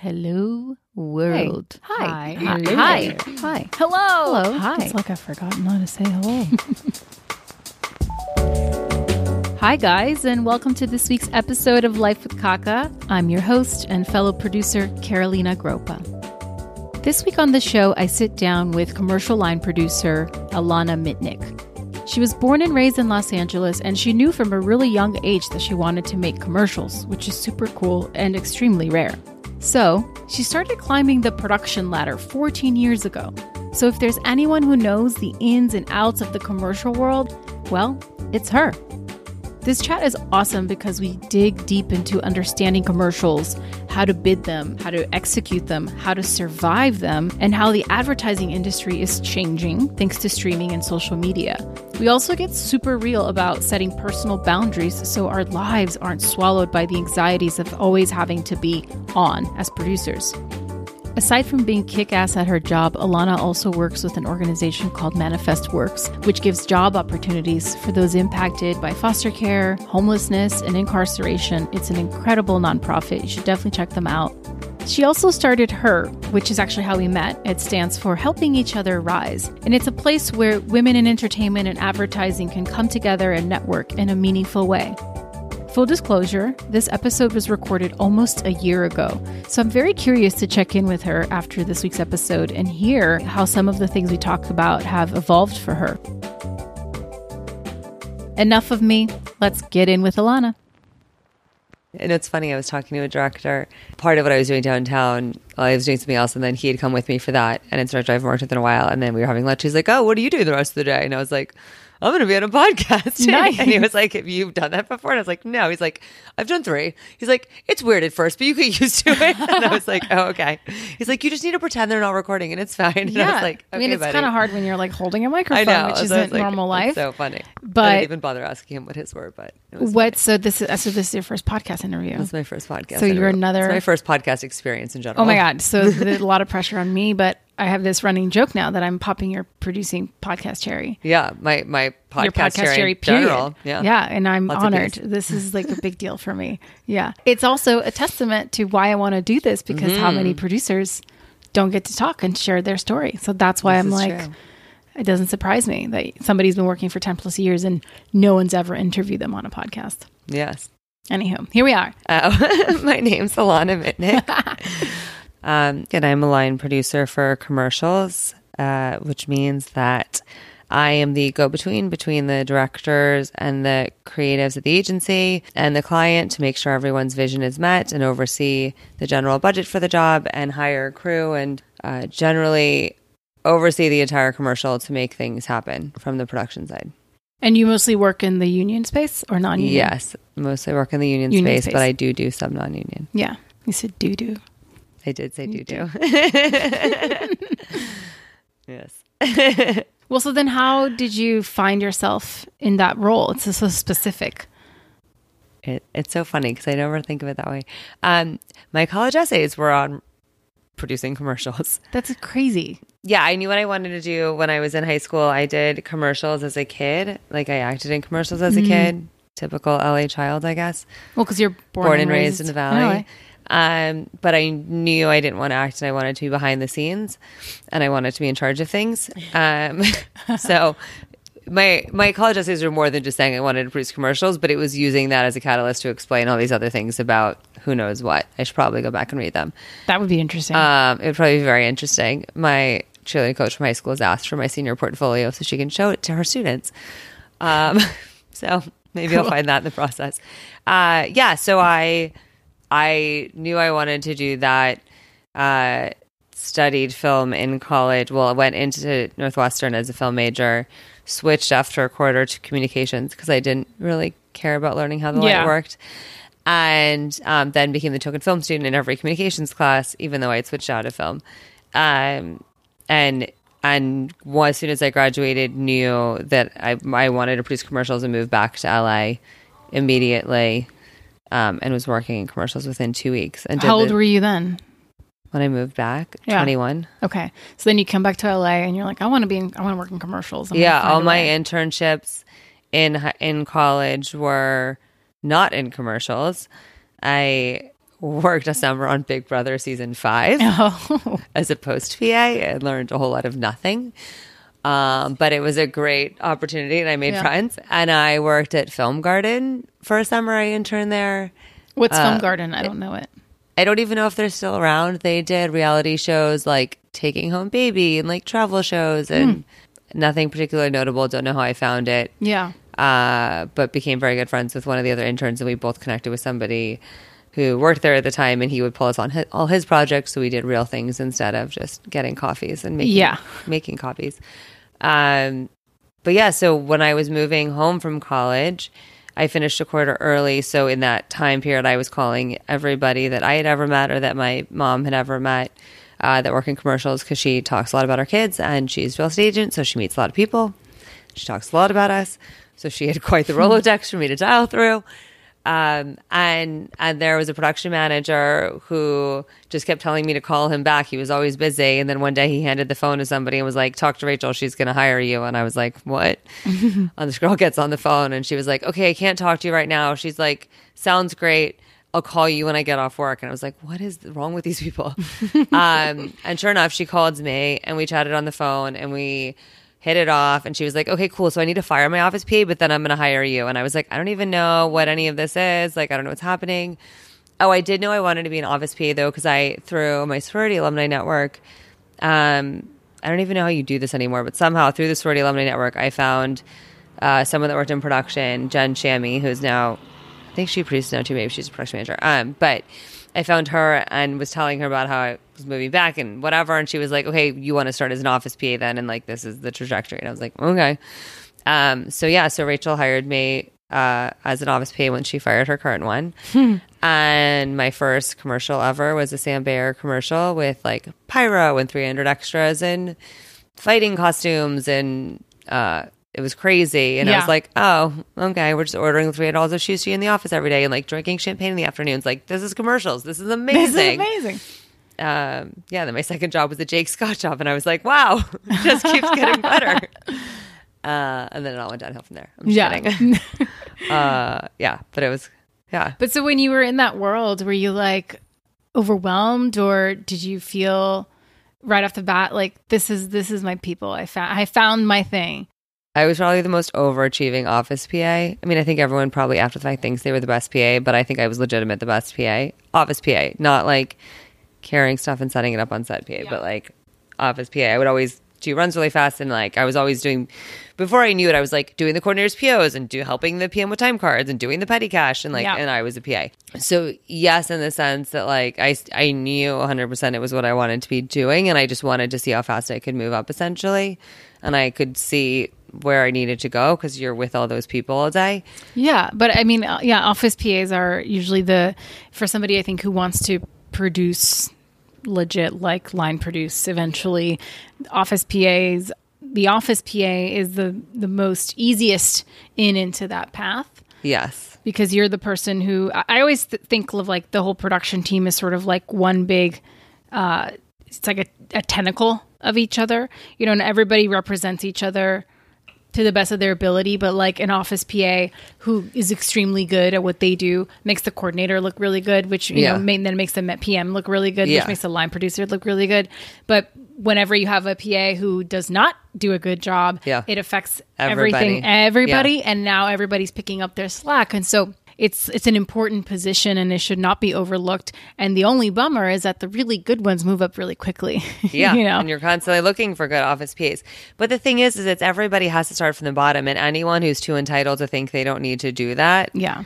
Hello, world. Hi. Hi. Hello Hi. Hi. Hello. Hello. Hi. It's like I've forgotten how to say hello. Hi, guys, and welcome to this week's episode of Life with Kaka. I'm your host and fellow producer, Carolina Gropa. This week on the show, I sit down with commercial line producer Alana Mitnick. She was born and raised in Los Angeles, and she knew from a really young age that she wanted to make commercials, which is super cool and extremely rare. So, she started climbing the production ladder 14 years ago. So, if there's anyone who knows the ins and outs of the commercial world, well, it's her. This chat is awesome because we dig deep into understanding commercials, how to bid them, how to execute them, how to survive them, and how the advertising industry is changing thanks to streaming and social media. We also get super real about setting personal boundaries so our lives aren't swallowed by the anxieties of always having to be on as producers. Aside from being kick ass at her job, Alana also works with an organization called Manifest Works, which gives job opportunities for those impacted by foster care, homelessness, and incarceration. It's an incredible nonprofit. You should definitely check them out. She also started HER, which is actually how we met. It stands for Helping Each Other Rise. And it's a place where women in entertainment and advertising can come together and network in a meaningful way. Full disclosure, this episode was recorded almost a year ago, so I'm very curious to check in with her after this week's episode and hear how some of the things we talked about have evolved for her. Enough of me, let's get in with Alana. And it's funny, I was talking to a director. Part of what I was doing downtown, I was doing something else, and then he had come with me for that. And it's not I've worked with in a while. And then we were having lunch. He's like, Oh, what do you do the rest of the day? And I was like, I'm going to be on a podcast. Nice. And he was like, Have you done that before? And I was like, No. He's like, I've done three. He's like, It's weird at first, but you get used to it. And I was like, Oh, okay. He's like, You just need to pretend they're not recording and it's fine. And I was like, I mean, it's kind of hard when you're like holding a microphone, know. which So isn't like, normal life. so funny. I But- didn't even bother asking him what his were, but it was, What? So this is so this is your first podcast interview. it was my first podcast. So you're another- It's my first podcast experience in general. Oh my god! So there's a lot of pressure on me, but I have this running joke now that I'm popping your producing podcast cherry. Yeah, my my podcast, your podcast cherry cherry, period. general. Yeah, yeah, and I'm Lots honored. This is like a big deal for me. Yeah, it's also a testament to why I want to do this because how many Mm-hmm. producers don't get to talk and share their story. So that's why This I'm like, true. it doesn't surprise me that somebody's been working for ten plus years and no one's ever interviewed them on a podcast. Yes. Anywho, here we are. Uh, my name's Alana Mitnick, um, and I'm a line producer for commercials, uh, which means that I am the go-between between the directors and the creatives at the agency and the client to make sure everyone's vision is met and oversee the general budget for the job and hire a crew and uh, generally oversee the entire commercial to make things happen from the production side. And you mostly work in the union space or non-union? Yes, mostly work in the union, Union space, space. but I do do some non-union. Yeah. You said doo doo. I did say You do do. yes. Well, so then how did you find yourself in that role? It's so specific. It, it's so funny because I never think of it that way. Um, my college essays were on producing commercials. That's crazy. Yeah, I knew what I wanted to do when I was in high school. I did commercials as a kid. Like I acted in commercials as a kid. Typical LA child, I guess. Well, because you're born, born and raised in the valley. Um, but I knew I didn't want to act and I wanted to be behind the scenes and I wanted to be in charge of things. Um, so my my college essays were more than just saying I wanted to produce commercials, but it was using that as a catalyst to explain all these other things about who knows what. I should probably go back and read them. That would be interesting. Um, it would probably be very interesting. My cheerleading coach from high school has asked for my senior portfolio so she can show it to her students. Um, so maybe I'll find that in the process. Uh, yeah, so I I knew I wanted to do that. Uh, studied film in college. Well, I went into Northwestern as a film major. Switched after a quarter to communications because I didn't really care about learning how the Yeah. light worked and um, then became the token film student in every communications class, even though I had switched out of film. Um, and and as soon as I graduated, knew that I I wanted to produce commercials and move back to LA immediately, um, and was working in commercials within two weeks. And How old the- were you then? when I moved back? Yeah. Twenty one. Okay. So then you come back to LA and you're like, I want to be in, I want to work in commercials. I'm Yeah, all my internships in in college were not in commercials. I worked a summer on Big Brother season five Oh, as a post PA and learned a whole lot of nothing. Um, but it was a great opportunity and I made Yeah. friends. And I worked at Film Garden for a summer. I interned there. what's Uh, Film Garden? I don't know it. I don't even know if they're still around. They did reality shows like Taking Home Baby and like travel shows and nothing particularly notable. Don't know how I found it. Yeah. Uh, but became very good friends with one of the other interns and we both connected with somebody who worked there at the time and he would pull us on his, all his projects. So we did real things instead of just getting coffees and making, Yeah. making copies. Um, but yeah, so when I was moving home from college, I finished a quarter early. So in that time period, I was calling everybody that I had ever met or that my mom had ever met uh, that work in commercials because she talks a lot about our kids and she's a real estate agent, so she meets a lot of people. She talks a lot about us. So she had quite the Rolodex for me to dial through. Um, and and there was a production manager who just kept telling me to call him back. He was always busy. And then one day he handed the phone to somebody and was like, "Talk to Rachel. She's going to hire you." And I was like, "What?" and this girl gets on the phone and she was like, "Okay, I can't talk to you right now." She's like, "Sounds great. I'll call you when I get off work." And I was like, "What is wrong with these people?" um, and sure enough, she called me and we chatted on the phone and we hit it off and she was like okay cool so i need to fire my office pa but then i'm going to hire you. And i was like i don't even know what any of this is like i don't know what's happening. Oh i did know i wanted to be an office pa though because i through my sorority alumni network um, i don't even know how you do this anymore but somehow through the sorority alumni network i found uh, someone that worked in production jen shammy who's now i think she produced now too maybe she's a production manager um, but I found her and was telling her about how I was moving back and whatever. And she was like, okay, you want to start as an office PA then? And like, this is the trajectory. And I was like, okay. Um, so yeah, so Rachel hired me uh, as an office PA when she fired her current one. and my first commercial ever was a Sam Bayer commercial with like pyro and 300 extras and fighting costumes. And uh, it was crazy. And I was like, oh, okay, we're just ordering $300 of sushi in the office every day and like drinking champagne in the afternoons. Like, this is commercials. This is amazing This is amazing. um, yeah, then my second job was the Jake Scott job, and I was like, wow, it just keeps getting better. Uh, and then it all went downhill from there. I'm Yeah. kidding. uh, yeah, but it was, yeah. But so when you were in that world, were you like overwhelmed or did you feel right off the bat like this is this is my people. I found I found my thing. I was probably the most overachieving office PA. I mean, I think everyone probably after the fact thinks they were the best PA, but I think I was legitimate the best PA. Office PA, not like carrying stuff and setting it up on set PA, but like office PA. I would always do runs really fast and like I was always doing before I knew it, I was like doing the coordinator's POs and do helping the PM with time cards and doing the petty cash and like Yeah. and I was a PA. So yes, in the sense that like I I knew 100% it was what I wanted to be doing and I just wanted to see how fast I could move up essentially and I could see where I needed to go because you're with all those people all day. Yeah, but I mean, uh, yeah, office PAs are usually the for somebody I think who wants to produce legit like line produce eventually. Office PAs, the office PA is the the most easiest in into that path Yes. because you're the person who I I always th- think of like the whole production team is sort of like one big uh it's like a, a tentacle of each other you know and everybody represents each other to the best of their ability but like an office pa who is extremely good at what they do makes the coordinator look really good which you Yeah. know then makes the pm look really good Yeah. which makes the line producer look really good but whenever you have a pa who does not do a good job Yeah. it affects Everybody. everything everybody and now everybody's picking up their slack and so it's it's an important position and it should not be overlooked and the only bummer is that the really good ones move up really quickly Yeah, you know and you're constantly looking for good office PAs. But the thing is, is it's everybody has to start from the bottom, and anyone who's too entitled to think they don't need to do that, yeah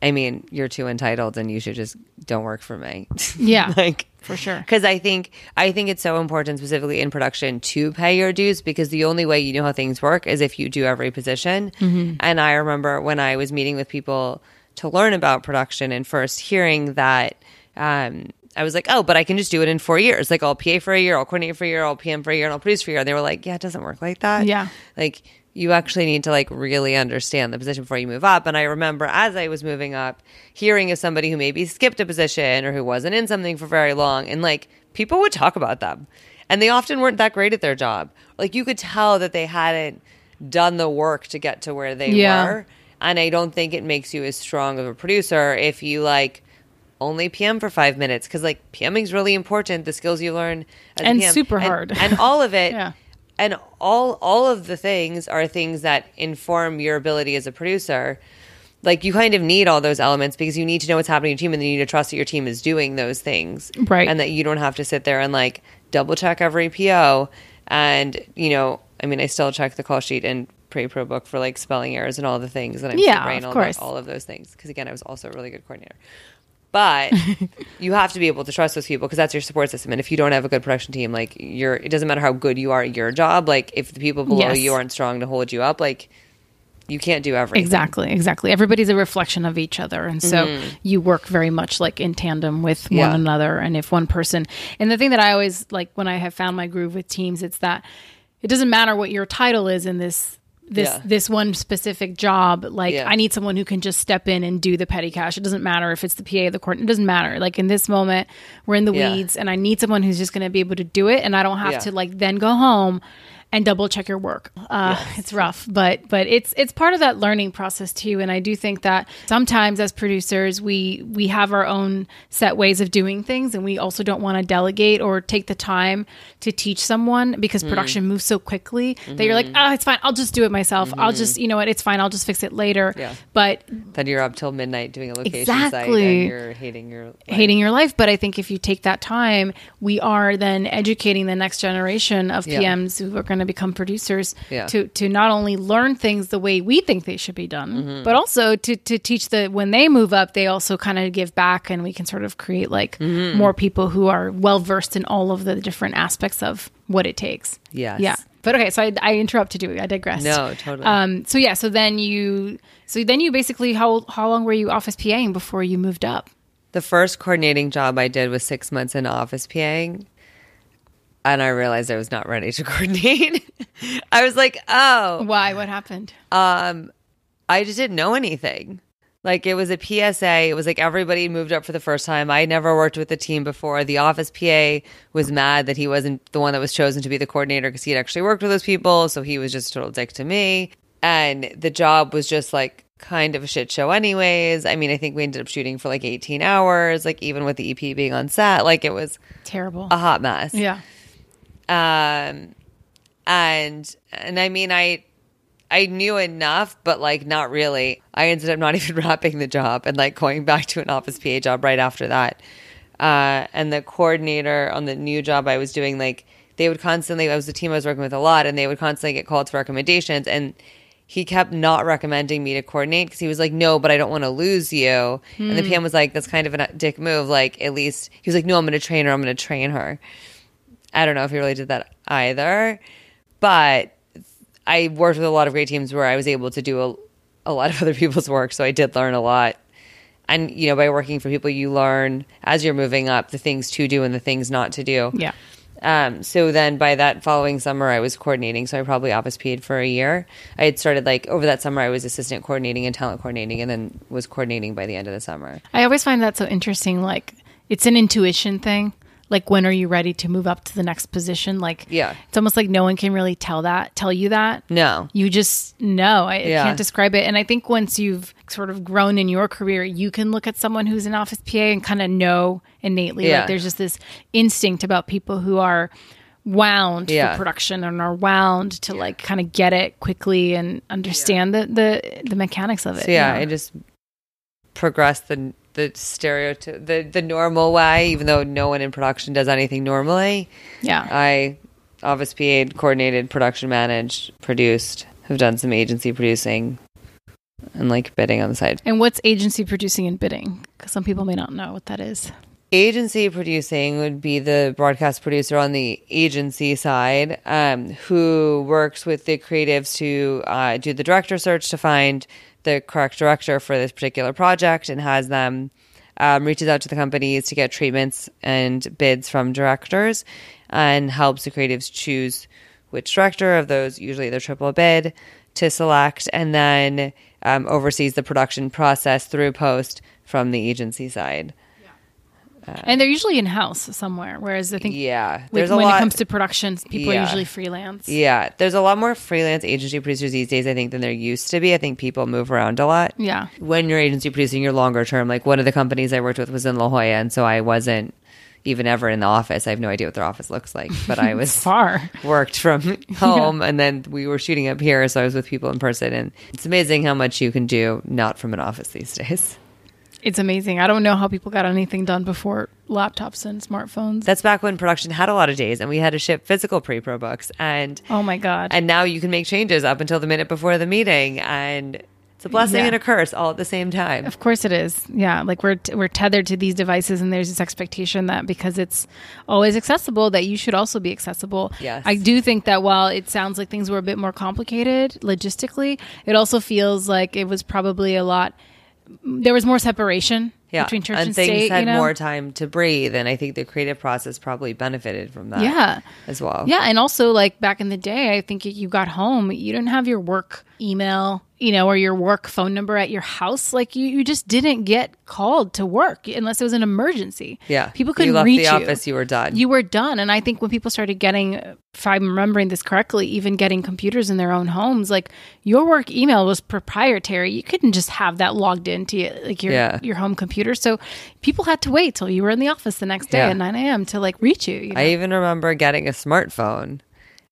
I mean, you're too entitled, and you should just don't work for me. Yeah. like for sure because I think I think it's so important, specifically in production, to pay your dues because the only way you know how things work is if you do every position. Mm-hmm. And I remember when I was meeting with people to learn about production and first hearing that. Um, I was like, oh, but I can just do it in four years. Like, I'll PA for a year, I'll coordinate for a year, I'll PM for a year, and I'll produce for a year. And they were like, yeah, it doesn't work like that. Yeah. Like, you actually need to like really understand the position before you move up. And I remember as I was moving up, hearing of somebody who maybe skipped a position or who wasn't in something for very long, and like people would talk about them, and they often weren't that great at their job. Like you could tell that they hadn't done the work to get to where they Yeah. were. And I don't think it makes you as strong of a producer if you like only PM for five minutes because like PMing is really important. The skills you learn And PM. super And- hard. and all of it. Yeah. And all all of the things are things that inform your ability as a producer. Like you kind of need all those elements because you need to know what's happening in your team and then you need to trust that your team is doing those things. Right. And that you don't have to sit there and like double check every PO. And, you know, I mean I still check the call sheet and pre pro book for like spelling errors and all the things and I'm Yeah, of course. all of those things. Because again, I was also a really good coordinator. But you have to be able to trust those people because that's your support system. And if you don't have a good production team, like you're, it doesn't matter how good you are at your job. Like if the people below Yes. you aren't strong to hold you up, like you can't do everything. Exactly, exactly. Everybody's a reflection of each other. And so you work very much like in tandem with one Mm-hmm. Another. And if one person, and the thing that I always like when I have found my groove with teams, it's that it doesn't matter what your title is in this. This Yeah. this one specific job, like Yeah. I need someone who can just step in and do the petty cash. It doesn't matter if it's the PA, of the court. It doesn't matter. Like in this moment, we're in the Yeah. weeds, and I need someone who's just going to be able to do it, and I don't have to like then go home and double check your work. Uh, It's rough, but but it's it's part of that learning process too. And I do think that sometimes as producers, we we have our own set ways of doing things, and we also don't want to delegate or take the time to teach someone because Mm. production moves so quickly that you're like, oh, it's fine, I'll just do it myself. I'll just you know what, it's fine, I'll just fix it later. Mm-hmm. Yeah. But Then you're up till midnight doing a location site Exactly. and you're hating your life. hating your life. But I think if you take that time, we are then educating the next generation of Yeah. PMs who are going to become producers Yeah. to to not only learn things the way we think they should be done, Mm-hmm. but also to to teach the when they move up, they also kind of give back, and we can sort of create like Mm-hmm. more people who are well versed in all of the different aspects of what it takes. Yes. Yeah. But okay, so I, I interrupted you. I digressed. No, totally. Um. So yeah. So then you. So then you basically how how long were you office PAing before you moved up? The first coordinating job I did was six months in office PAing. And I realized I was not ready to coordinate. I was like, oh, Why? What happened? um, I just didn't know anything. Like it was a PSA. It was like everybody moved up for the first time. I never worked with the team before. The office PA was mad that he wasn't the one that was chosen to be the coordinator because he had actually worked with those people. So he was just a total dick to me. And the job was just like kind of a shit show, anyways. I mean, I think we ended up shooting for like 18 hours, like even with the EP being on set. Like it was Terrible. a hot mess yeah. Um and and i mean i i knew enough but like not really i ended up not even wrapping the job and like going back to an office pa job right after that uh and the coordinator on the new job i was doing like they would constantly i was the team i was working with a lot and they would constantly get called for recommendations and he kept not recommending me to coordinate because he was like, no, but I don't want to lose you. And the PM was like, that's kind of a dick move. Like, at least he was like, no, I'm going to train her. I'm going to train her. I don't know if he really did that either, but I worked with a lot of great teams where I was able to do a, a lot of other people's work. So I did learn a lot. And, you know, by working for people, you learn as you're moving up the things to do and the things not to do. Yeah. Um, so then by that following summer, I was coordinating. So I probably office paid for a year. I had started like over that summer, I was assistant coordinating and talent coordinating, and then was coordinating by the end of the summer. I always find that so interesting. Like, it's an intuition thing. Like, when are you ready to move up to the next position? Like, Yeah. it's almost like no one can really tell that, tell you that. No. You just know. I, Yeah. can't describe it. And I think once you've sort of grown in your career, you can look at someone who's an office PA and kind of know innately. Yeah. Like there's just this instinct about people who are wound Yeah. for production and are wound to like kind of get it quickly and understand the, the the mechanics of it. So yeah, you know? I just progressed the the stereotype the the normal way, even though no one in production does anything normally. yeah. I office PA'd, coordinated, production managed, produced, have done some agency producing and like bidding on the side. And what's agency producing and bidding? Because some people may not know what that is. Agency producing would be the broadcast producer on the agency side, um, who works with the creatives to uh, do the director search to find the correct director for this particular project and has them um, reaches out to the companies to get treatments and bids from directors and helps the creatives choose which director of those, usually the triple bid, to select and then um, oversees the production process through post from the agency side. And they're usually in house somewhere. Whereas I think Yeah, there's a when lot. it comes to productions, people Yeah. are usually freelance. yeah, there's a lot more freelance agency producers these days. I think than there used to be. I think people move around a lot. Yeah. when you're agency producing, you're longer term. Like one of the companies I worked with was in La Jolla, and so I wasn't even ever in the office. I have no idea what their office looks like, but I was Far. worked from home, and then we were shooting up here, so I was with people in person, and it's amazing how much you can do not from an office these days. It's amazing. I don't know how people got anything done before laptops and smartphones. That's back when production had a lot of days, and we had to ship physical pre-pro books, and oh my god. and now you can make changes up until the minute before the meeting, and it's a blessing Yeah. and a curse all at the same time. Of course it is. Yeah, like we're t- we're tethered to these devices, and there's this expectation that because it's always accessible, that you should also be accessible. Yes. I do think that while it sounds like things were a bit more complicated logistically, it also feels like it was probably a lot. There was more separation yeah, between church and and, things state. had you know? more time to breathe, and I think the creative process probably benefited from that. Yeah. as well. Yeah, and also like back in the day, I think you got home, you didn't have your work email, you know, or your work phone number at your house. Like you, you just didn't get called to work unless it was an emergency. yeah. people couldn't you reach the you. office, you were done. You were done, and I think when people started getting, if I'm remembering this correctly, even getting computers in their own homes, like your work email was proprietary. You couldn't just have that logged into like your Yeah. your home computer. So people had to wait till you were in the office the next day Yeah. at 9 a.m. to like reach you. you know? I even remember getting a smartphone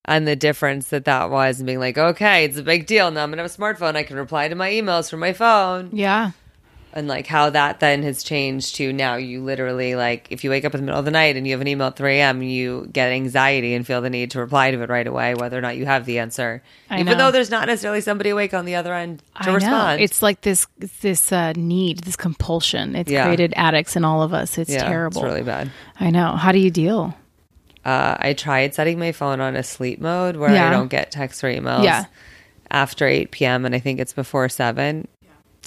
and the difference that that was and being like, okay, it's a big deal. Now I'm going to have a smartphone. I can reply to my emails from my phone. yeah. And like how that then has changed to now you literally like, if you wake up in the middle of the night and you have an email at 3 a.m., you get anxiety and feel the need to reply to it right away, whether or not you have the answer. I even know. though there's not necessarily somebody awake on the other end to I respond. know. It's like this this uh, need, this compulsion. It's Yeah. created addicts in all of us. It's yeah, terrible. It's really bad. I know. How do you deal? Uh, I tried setting my phone on a sleep mode where Yeah. I don't get texts or emails Yeah. after 8 p.m. and I think it's before 7.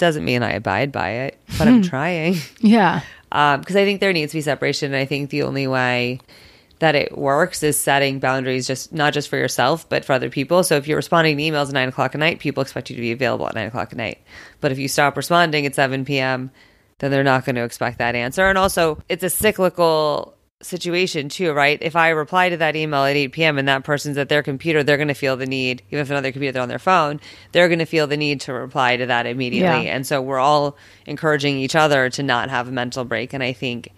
Doesn't mean I abide by it, but I'm hmm. trying. Yeah. Um, because I think there needs to be separation. And I think the only way that it works is setting boundaries, just not just for yourself, but for other people. So if you're responding to emails at 9 o'clock at night, people expect you to be available at 9 o'clock at night. But if you stop responding at 7 p.m., then they're not going to expect that answer. And also, it's a cyclical situation too, right? If I reply to that email at 8 p.m. and that person's at their computer, they're going to feel the need, even if another computer they're on their phone, they're going to feel the need to reply to that immediately. Yeah. And so we're all encouraging each other to not have a mental break. And I think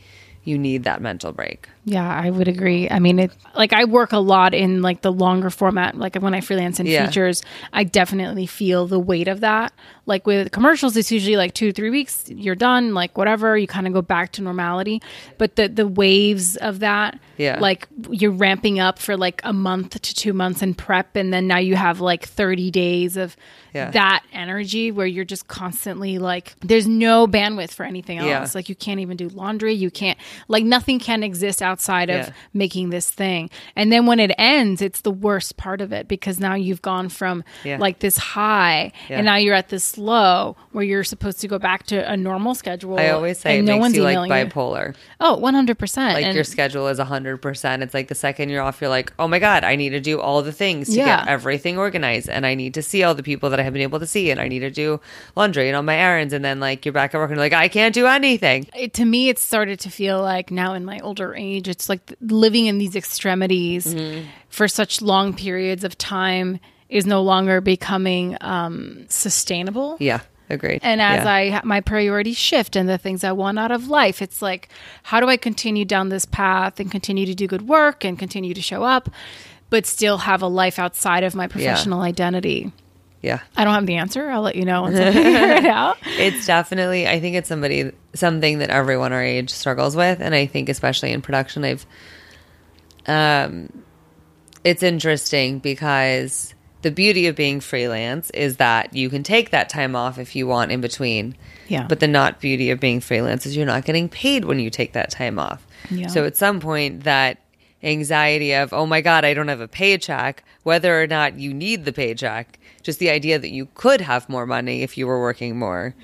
you need that mental break. Yeah, I would agree. I mean, it like I work a lot in like the longer format. Like when I freelance in Yeah. features, I definitely feel the weight of that. Like with commercials, it's usually like two, three weeks, you're done. Like whatever, you kind of go back to normality. But the the waves of that, Yeah. like you're ramping up for like a month to two months in prep, and then now you have like 30 days of Yeah. that energy where you're just constantly like, there's no bandwidth for anything else. Yeah. Like you can't even do laundry. You can't like nothing can exist outside of Yeah. making this thing. And then when it ends, it's the worst part of it because now you've gone from Yeah. like this high Yeah. and now you're at this low where you're supposed to go back to a normal schedule. I always say it no makes one's you like emailing you. bipolar. Oh, 100%. Like and your schedule is 100%. It's like the second you're off, you're like, oh my God, I need to do all the things to get everything organized. And I need to see all the people that I have been able to see. And I need to do laundry and all my errands. And then like you're back at work and you're like, I can't do anything. it, to me, it started to feel like now in my older age, it's like living in these extremities Mm-hmm. for such long periods of time is no longer becoming um, sustainable. Yeah, agreed. And as Yeah. I my priorities shift and the things I want out of life, it's like, how do I continue down this path and continue to do good work and continue to show up, but still have a life outside of my professional identity? Yeah. I don't have the answer. I'll let you know once I figure it out. It's definitely, I think it's somebody, something that everyone our age struggles with. And I think, especially in production, I've, um, it's interesting because the beauty of being freelance is that you can take that time off if you want in between. Yeah. But the not beauty of being freelance is you're not getting paid when you take that time off. Yeah. So at some point, that anxiety of, oh my God, I don't have a paycheck, whether or not you need the paycheck, just the idea that you could have more money if you were working more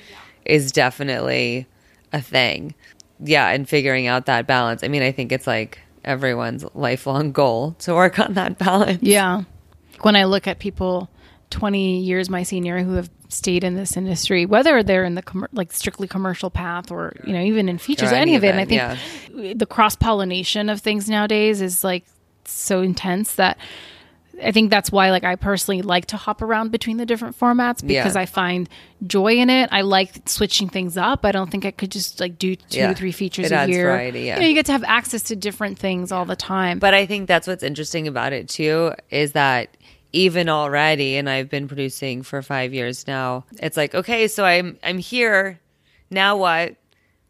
is definitely a thing. Yeah. And figuring out that balance. I mean, I think it's like everyone's lifelong goal to work on that balance. Yeah. When I look at people 20 years my senior who have stayed in this industry, whether they're in the com- like strictly commercial path or you know even in features, Or any any of it. And I think the cross pollination of things nowadays is like so intense that I think that's why like I personally like to hop around between the different formats because Yeah. I find joy in it. I like switching things up. I don't think I could just like do two Yeah. or three features It a year. variety, yeah. You know, you get to have access to different things all the time. But I think that's what's interesting about it too is that even already, and I've been producing for five years now. It's like okay, so I'm I'm here. Now what?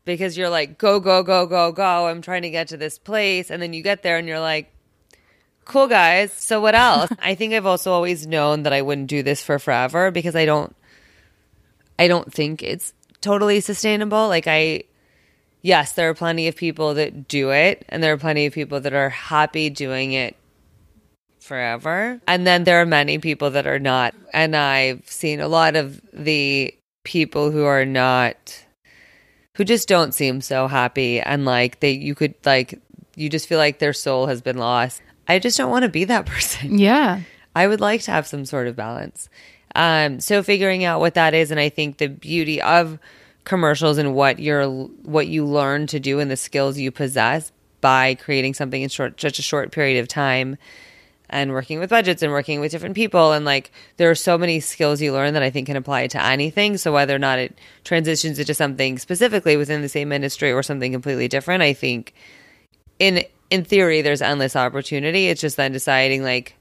Because you're like go go go go go. I'm trying to get to this place, and then you get there and you're like, cool guys. So what else? I think I've also always known that I wouldn't do this for forever because I don't. I don't think it's totally sustainable. Like I yes, there are plenty of people that do it, and there are plenty of people that are happy doing it forever. And then there are many people that are not. And I've seen a lot of the people who are not, who just don't seem so happy. And like they, you could, like, you just feel like their soul has been lost. I just don't want to be that person. yeah. I would like to have some sort of balance. Um, so figuring out what that is, and I think the beauty of commercials and what you're what you learn to do and the skills you possess by creating something in short such a short period of time and working with budgets and working with different people and like there are so many skills you learn that I think can apply to anything. So whether or not it transitions into something specifically within the same industry or something completely different, I think in in theory there's endless opportunity. It's just then deciding like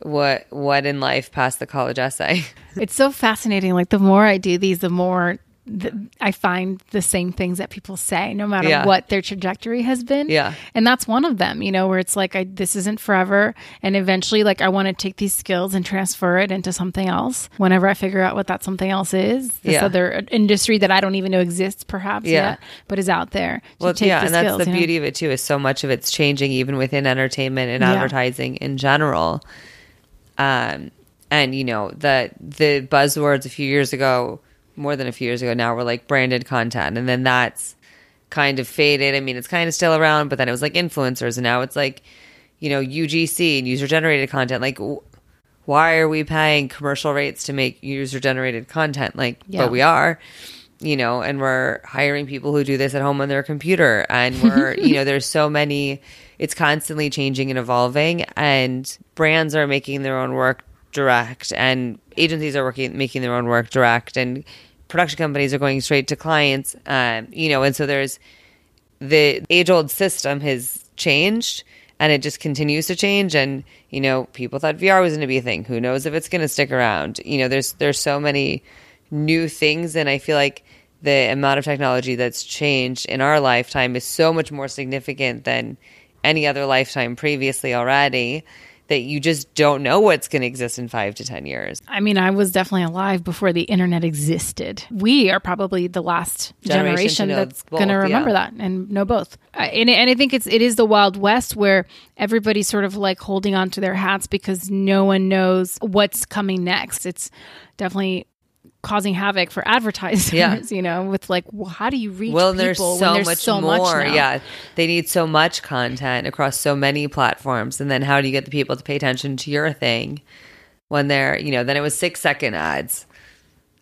what what in life past the college essay. It's so fascinating. Like the more I do these, the more th- I find the same things that people say, no matter Yeah. what their trajectory has been. Yeah. and that's one of them. You know, where it's like, I this isn't forever, and eventually, like, I want to take these skills and transfer it into something else. Whenever I figure out what that something else is, this Yeah. other industry that I don't even know exists, perhaps Yeah. yet, but is out there. well, take yeah, the and that's the you know? beauty of it too. Is so much of it's changing even within entertainment and Yeah. advertising in general. Um, and you know the the buzzwords a few years ago, more than a few years ago now, were like branded content, and then that's kind of faded. I mean, it's kind of still around, but then it was like influencers, and now it's like you know UGC and user generated content. Like, why are we paying commercial rates to make user generated content? Like, Yeah. but we are you know, and we're hiring people who do this at home on their computer. And we're, you know, there's so many, it's constantly changing and evolving, and brands are making their own work direct, and agencies are working, making their own work direct, and production companies are going straight to clients, um, you know, and so there's the age old system has changed and it just continues to change and you know people thought VR was going to be a thing. Who knows if it's going to stick around? You know there's there's so many new things and I feel like the amount of technology that's changed in our lifetime is so much more significant than any other lifetime previously already that you just don't know what's going to exist in 5 to 10 years I mean, I was definitely alive before the internet existed. We are probably the last Generation generation, know that's going to remember yeah. that and know both. Uh, and, and I think it's it is the Wild West where everybody's sort of like holding on to their hats because no one knows what's coming next. It's definitely causing havoc for advertisers. Yeah. You know, with like, well, how do you reach well, people there's so when there's much so more. much now? Yeah, they need so much content across so many platforms, and then how do you get the people to pay attention to your thing when they're, you know, then it was six second ads.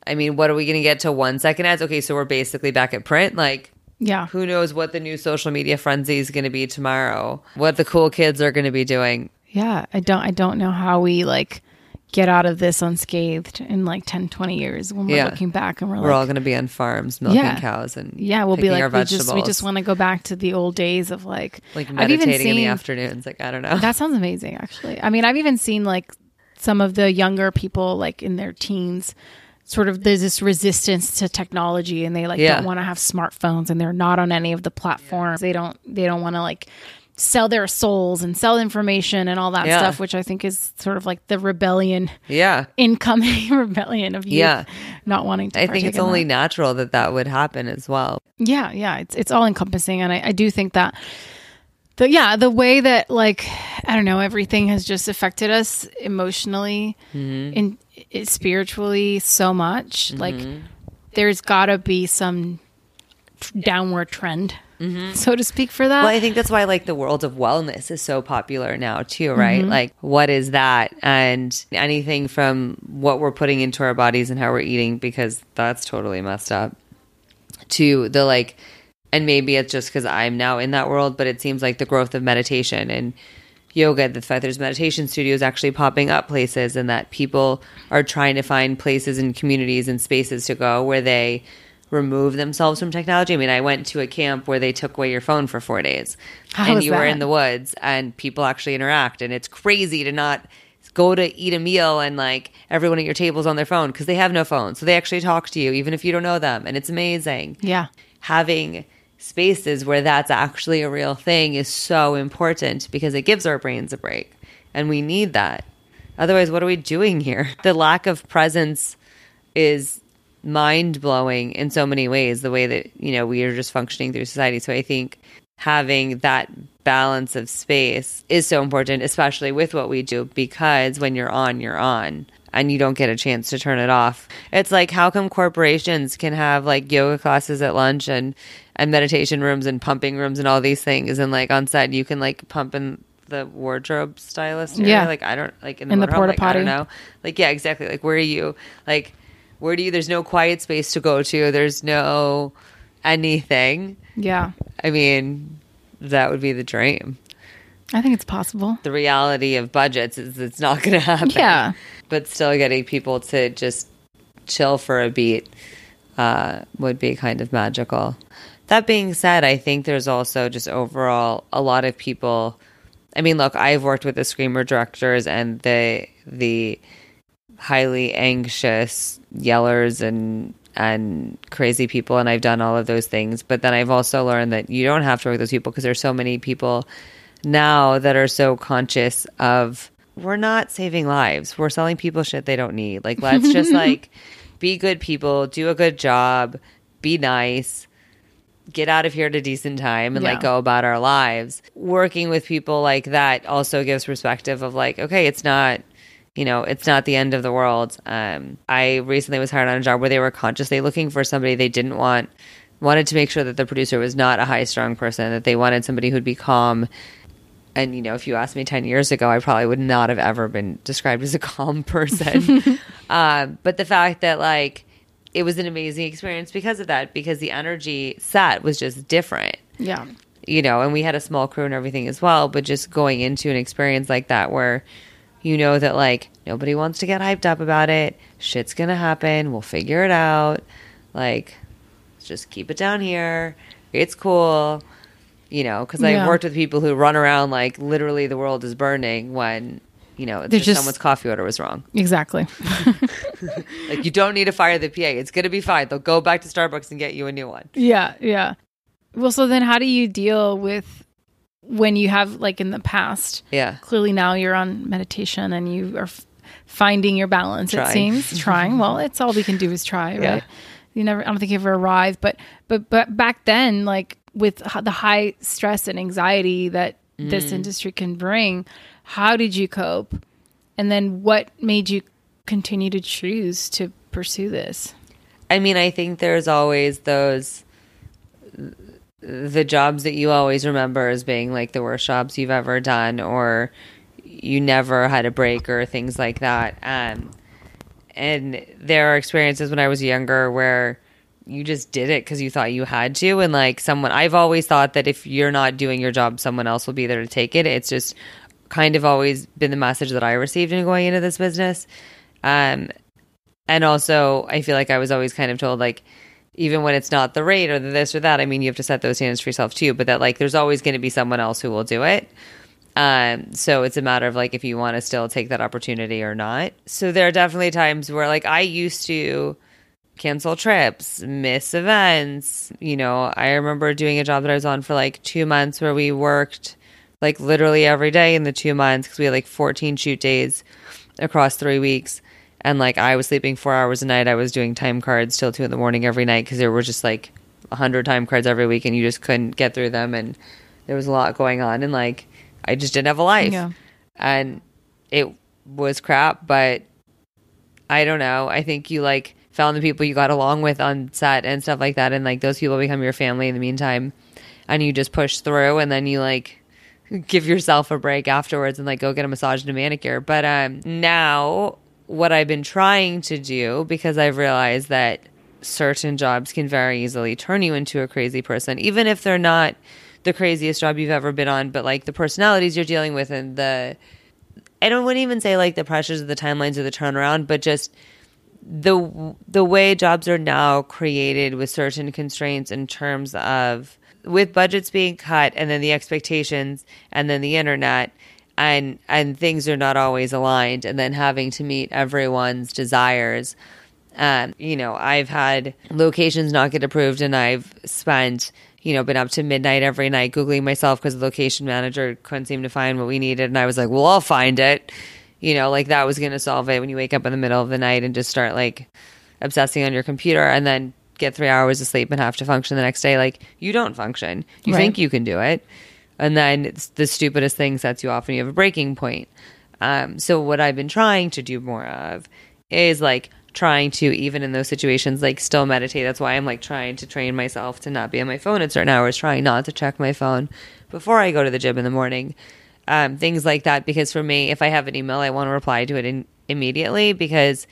I mean, what are we going to get to one second ads? Okay, so we're basically back at print. Like, yeah. who knows what the new social media frenzy is going to be tomorrow? What the cool kids are going to be doing? Yeah, I don't I don't know how we like get out of this unscathed in like 10 20 years when we're Yeah. looking back and we're, like, We're like all going to be on farms milking Yeah. cows and yeah, we'll be like we just we just want to go back to the old days of like like I've even meditating in the afternoons. Like I don't know. That sounds amazing actually. I mean, I've even seen like some of the younger people like in their teens sort of there's this resistance to technology and they like Yeah. don't want to have smartphones and they're not on any of the platforms. They don't they don't want to like sell their souls and sell information and all that Yeah. stuff, which I think is sort of like the rebellion yeah. incoming rebellion of you Yeah. not wanting to I think it's only that. natural that that would happen as well. yeah yeah it's it's all encompassing and I, I do think that the yeah the way that like i don't know everything has just affected us emotionally Mm-hmm. and i- spiritually so much like there's gotta be some tr- downward trend Mm-hmm. so to speak, for that. Well, I think that's why like the world of wellness is so popular now too, right? Mm-hmm. Like what is that? And anything from what we're putting into our bodies and how we're eating because that's totally messed up. To the like and maybe it's just cuz I'm now in that world, but it seems like the growth of meditation and yoga, the fact there's meditation studios actually popping up places and that people are trying to find places and communities and spaces to go where they remove themselves from technology. I mean, I went to a camp where they took away your phone for four days How and you were in the woods and people actually interact. And it's crazy to not go to eat a meal and like everyone at your table's on their phone because they have no phone. So they actually talk to you even if you don't know them. And it's amazing yeah. having spaces where that's actually a real thing is so important because it gives our brains a break and we need that otherwise what are we doing here the lack of presence is mind blowing in so many ways the way that you know we are just functioning through society so i think having that balance of space is so important especially with what we do because when you're on you're on and you don't get a chance to turn it off it's like how come corporations can have like yoga classes at lunch and and meditation rooms and pumping rooms and all these things and like on set you can like pump in the wardrobe stylist area. Yeah. like i don't like in the, In the porta like, i don't potty. know like yeah exactly like where are you like where do you there's no quiet space to go to there's no anything Yeah. i mean that would be the dream I think it's possible. the reality of budgets is it's not going to happen Yeah. but still getting people to just chill for a beat uh, would be kind of magical that being said i think there's also just overall a lot of people i mean look i've worked with the screamer directors and the the highly anxious yellers and and crazy people and I've done all of those things. But then I've also learned that you don't have to work with those people because there's so many people now that are so conscious of we're not saving lives. We're selling people shit they don't need. Like let's just like be good people do a good job be nice get out of here at a decent time and like go about our lives. Working with people like that also gives perspective of like, okay, it's not, you know, it's not the end of the world. Um, I recently was hired on a job where they were consciously looking for somebody they didn't want, wanted to make sure that the producer was not a high strung person, that they wanted somebody who'd be calm. And, you know, if you asked me 10 years ago, I probably would not have ever been described as a calm person. um, but the fact that, like, it was an amazing experience because of that, because the energy set was just different Yeah. you know, and we had a small crew and everything as well, but just going into an experience like that where you know that like nobody wants to get hyped up about it, shit's gonna happen, we'll figure it out. Like, just keep it down here. It's cool. You know, because Yeah. I've worked with people who run around like literally the world is burning when, you know, it's just, just- someone's coffee order was wrong. Exactly. Like, you don't need to fire the PA. It's going to be fine. They'll go back to Starbucks and get you a new one. yeah. Yeah. Well, so then how do you deal with when you have, like in the past, Yeah. clearly now you're on meditation and you are f- finding your balance, it seems. Trying. Well, it's all we can do is try, right? You never, I don't think you ever arrive. But, but, but back then, like with h- the high stress and anxiety that Mm. this industry can bring, how did you cope? And then what made you continue to choose to pursue this? I mean, I think there's always those the jobs that you always remember as being like the worst jobs you've ever done or you never had a break or things like that. Um and there are experiences when I was younger where you just did it because you thought you had to and like someone I've always thought that if you're not doing your job someone else will be there to take it. It's just kind of always been the message that I received in going into this business. Um and also I feel like I was always kind of told like even when it's not the rate or the this or that, I mean you have to set those standards for yourself too, but that like there's always going to be someone else who will do it. Um, so it's a matter of like if you want to still take that opportunity or not. So there are definitely times where like I used to cancel trips, miss events. You know, I remember doing a job that I was on for like two months where we worked like literally every day in the two months because we had like 14 shoot days across three weeks. And like I was sleeping four hours a night. I was doing time cards till two in the morning every night because there were just like a hundred time cards every week and you just couldn't get through them. And there was a lot going on. And like I just didn't have a life. Yeah. And it was crap, but I don't know. I think you like found the people you got along with on set and stuff like that. And like those people become your family in the meantime. and you just push through and then you like give yourself a break afterwards and like go get a massage and a manicure. But um, now what I've been trying to do because I've realized that certain jobs can very easily turn you into a crazy person, even if they're not the craziest job you've ever been on, but like the personalities you're dealing with and the I don't wouldn't even say like the pressures of the timelines of the turnaround, but just the the way jobs are now created with certain constraints in terms of with budgets being cut and then the expectations and then the internet and and things are not always aligned and then having to meet everyone's desires. Um, you know i've had locations not get approved and i've spent you know been up to midnight every night googling myself because the location manager couldn't seem to find what we needed and i was like well i'll find it. You know like that was going to solve it when you wake up in the middle of the night and just start like obsessing on your computer and then get three hours of sleep and have to function the next day. Like you don't function. You Right. think you can do it and then the stupidest thing sets you off and you have a breaking point. Um, so what i've been trying to do more of is like trying to even in those situations like still meditate. That's why i'm like trying to train myself to not be on my phone at certain hours trying not to check my phone before i go to the gym in the morning. Um, things like that because for me if i have an email i want to reply to it in, immediately because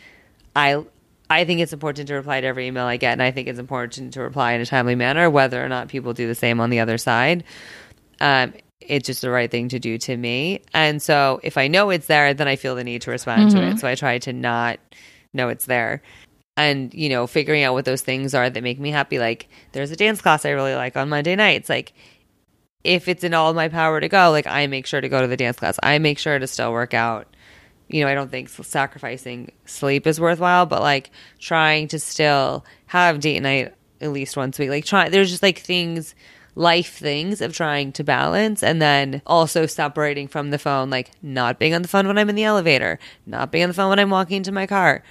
i i think it's important to reply to every email i get and i think it's important to reply in a timely manner whether or not people do the same on the other side um, it's just the right thing to do to me. And so if I know it's there, then I feel the need to respond to it. So I try to not know it's there. And, you know, figuring out what those things are that make me happy. Like, there's a dance class I really like on Monday nights. Like, if it's in all my power to go, like, I make sure to go to the dance class. I make sure to still work out. You know, I don't think sacrificing sleep is worthwhile, but like trying to still have date night at least once a week. Like, try, there's just like things life things of trying to balance and then also separating from the phone, like not being on the phone when I'm in the elevator, not being on the phone when I'm walking to my car.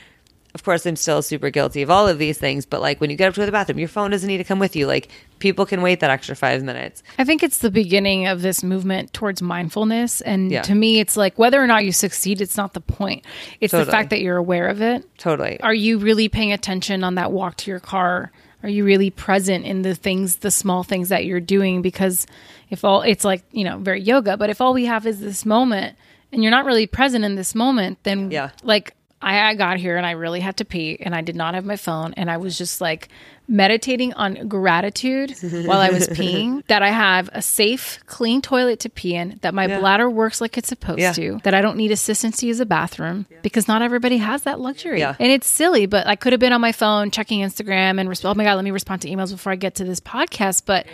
Of course, I'm still super guilty of all of these things, but like when you get up to the bathroom, your phone doesn't need to come with you. Like people can wait that extra five minutes. I think it's the beginning of this movement towards mindfulness. And Yeah. to me, it's like whether or not you succeed, it's not the point. It's the fact that you're aware of it. Totally. Are you really paying attention on that walk to your car? Are you really present in the things, the small things that you're doing? Because if all, it's like, you know, very yoga, but if all we have is this moment and you're not really present in this moment, then Yeah. like I, I got here and I really had to pee and I did not have my phone and I was just like meditating on gratitude while I was peeing that I have a safe, clean toilet to pee in, that my bladder works like it's supposed Yeah. to, that I don't need assistance to use a bathroom because not everybody has that luxury. Yeah. And it's silly, but I could have been on my phone checking Instagram and resp- oh my god, let me respond to emails before I get to this podcast. But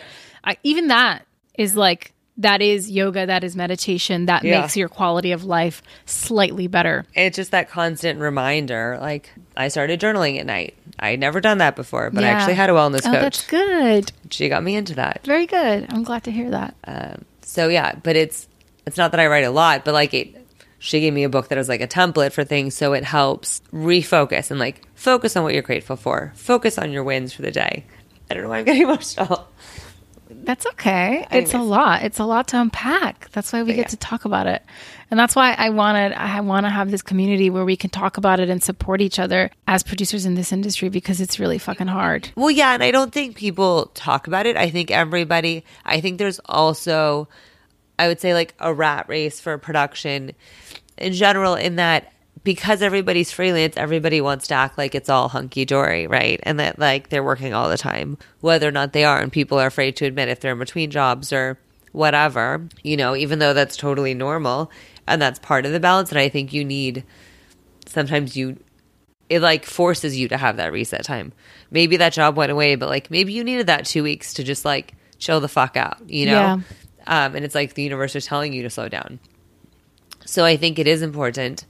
I, even that is like that is yoga, that is meditation, that Yeah. makes your quality of life slightly better. it's just that constant reminder. Like I started journaling at night. I had never done that before, but I actually had a wellness coach. Oh, that's coach. good. She got me into that. Very good. I'm glad to hear that. Um, so yeah, but it's it's not that I write a lot, but like it, she gave me a book that was like a template for things, so it helps refocus and like focus on what you're grateful for. Focus on your wins for the day. I don't know why I'm getting emotional. That's okay. It's a lot. It's a lot to unpack. That's why we get yeah. to talk about it. And that's why I wanted I want to have this community where we can talk about it and support each other as producers in this industry because it's really fucking hard. Well, yeah, and I don't think people talk about it. I think everybody. I think there's also, I would say, like a rat race for production in general. In that because everybody's freelance, everybody wants to act like it's all hunky dory, right? And that like they're working all the time, whether or not they are, and people are afraid to admit if they're in between jobs or whatever. You know, even though that's totally normal and that's part of the balance. And I think you need sometimes you it like forces you to have that reset time. Maybe that job went away, but like maybe you needed that two weeks to just like chill the fuck out, you know? Yeah. Um, and it's like the universe is telling you to slow down. So I think it is important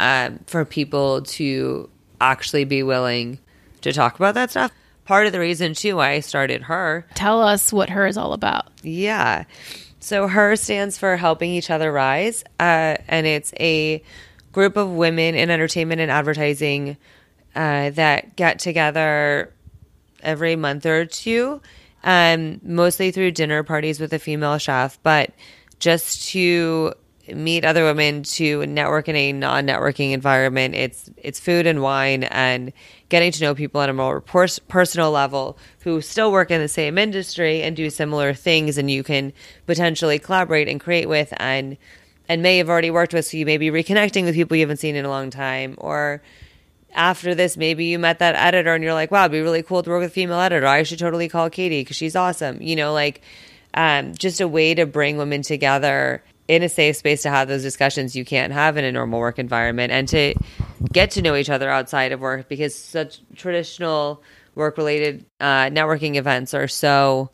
um, for people to actually be willing to talk about that stuff. Part of the reason too why I started her Tell us what her is all about. yeah. So HER stands for Helping Each Other Rise, uh, and it's a group of women in entertainment and advertising uh, that get together every month or two, um, mostly through dinner parties with a female chef, but just to meet other women to network in a non-networking environment. It's it's food and wine and getting to know people on a more pers- personal level who still work in the same industry and do similar things, and you can potentially collaborate and create with and and may have already worked with. So you may be reconnecting with people you haven't seen in a long time, or after this, maybe you met that editor and you're like, wow, it'd be really cool to work with a female editor. I should totally call Katie because she's awesome. You know, like um, just a way to bring women together in a safe space to have those discussions you can't have in a normal work environment and to get to know each other outside of work because such traditional work related uh, networking events are so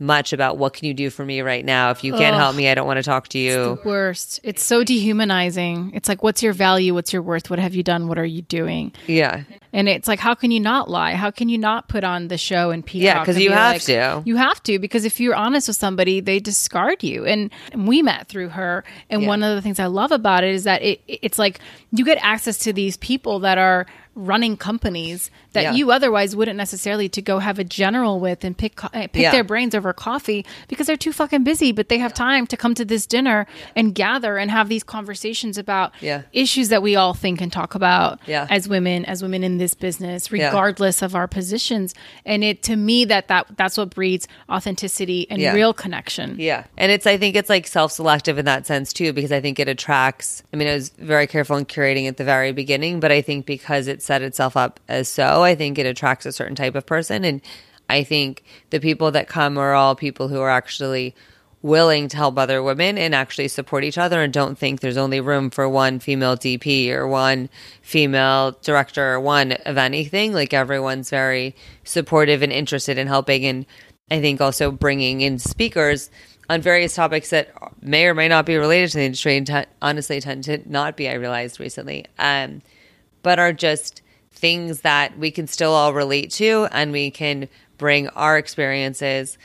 much about what can you do for me right now if you can't Ugh. help me i don't want to talk to you The worst. It's so dehumanizing. It's like, what's your value? What's your worth? What have you done? What are you doing? yeah And it's like, how can you not lie? How can you not put on the show and peacock? Yeah, 'cause and you be have like- to. You have to because if you're honest with somebody, they discard you. And, and we met through her. And Yeah. one of the things I love about it is that it it's like you get access to these people that are running companies that Yeah. you otherwise wouldn't necessarily to go have a general with and pick co- uh, pick Yeah. their brains over coffee because they're too fucking busy. But they have time to come to this dinner and gather and have these conversations about Yeah. issues that we all think and talk about as women as women in this business regardless of our positions and it to me that that that's what breeds authenticity and real connection Yeah. And it's, I think it's like self selective in that sense too, because I think it attracts, I mean, I was very careful in curating at the very beginning, but I think because it set itself up as so, I think it attracts a certain type of person. And I think the people that come are all people who are actually willing to help other women and actually support each other and don't think there's only room for one female DP or one female director or one of anything. Like everyone's very supportive and interested in helping. And I think also bringing in speakers on various topics that may or may not be related to the industry and t- honestly tend to not be, I realized recently, um, but are just things that we can still all relate to and we can bring our experiences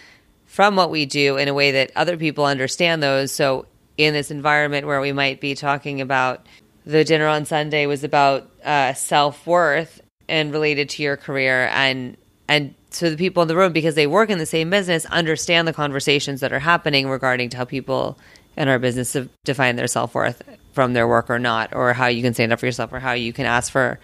from what we do in a way that other people understand those. So, in this environment where we might be talking about the dinner on Sunday was about uh, self worth and related to your career, and and so the people in the room because they work in the same business understand the conversations that are happening regarding to how people in our business define their self worth from their work or not, or how you can stand up for yourself, or how you can ask for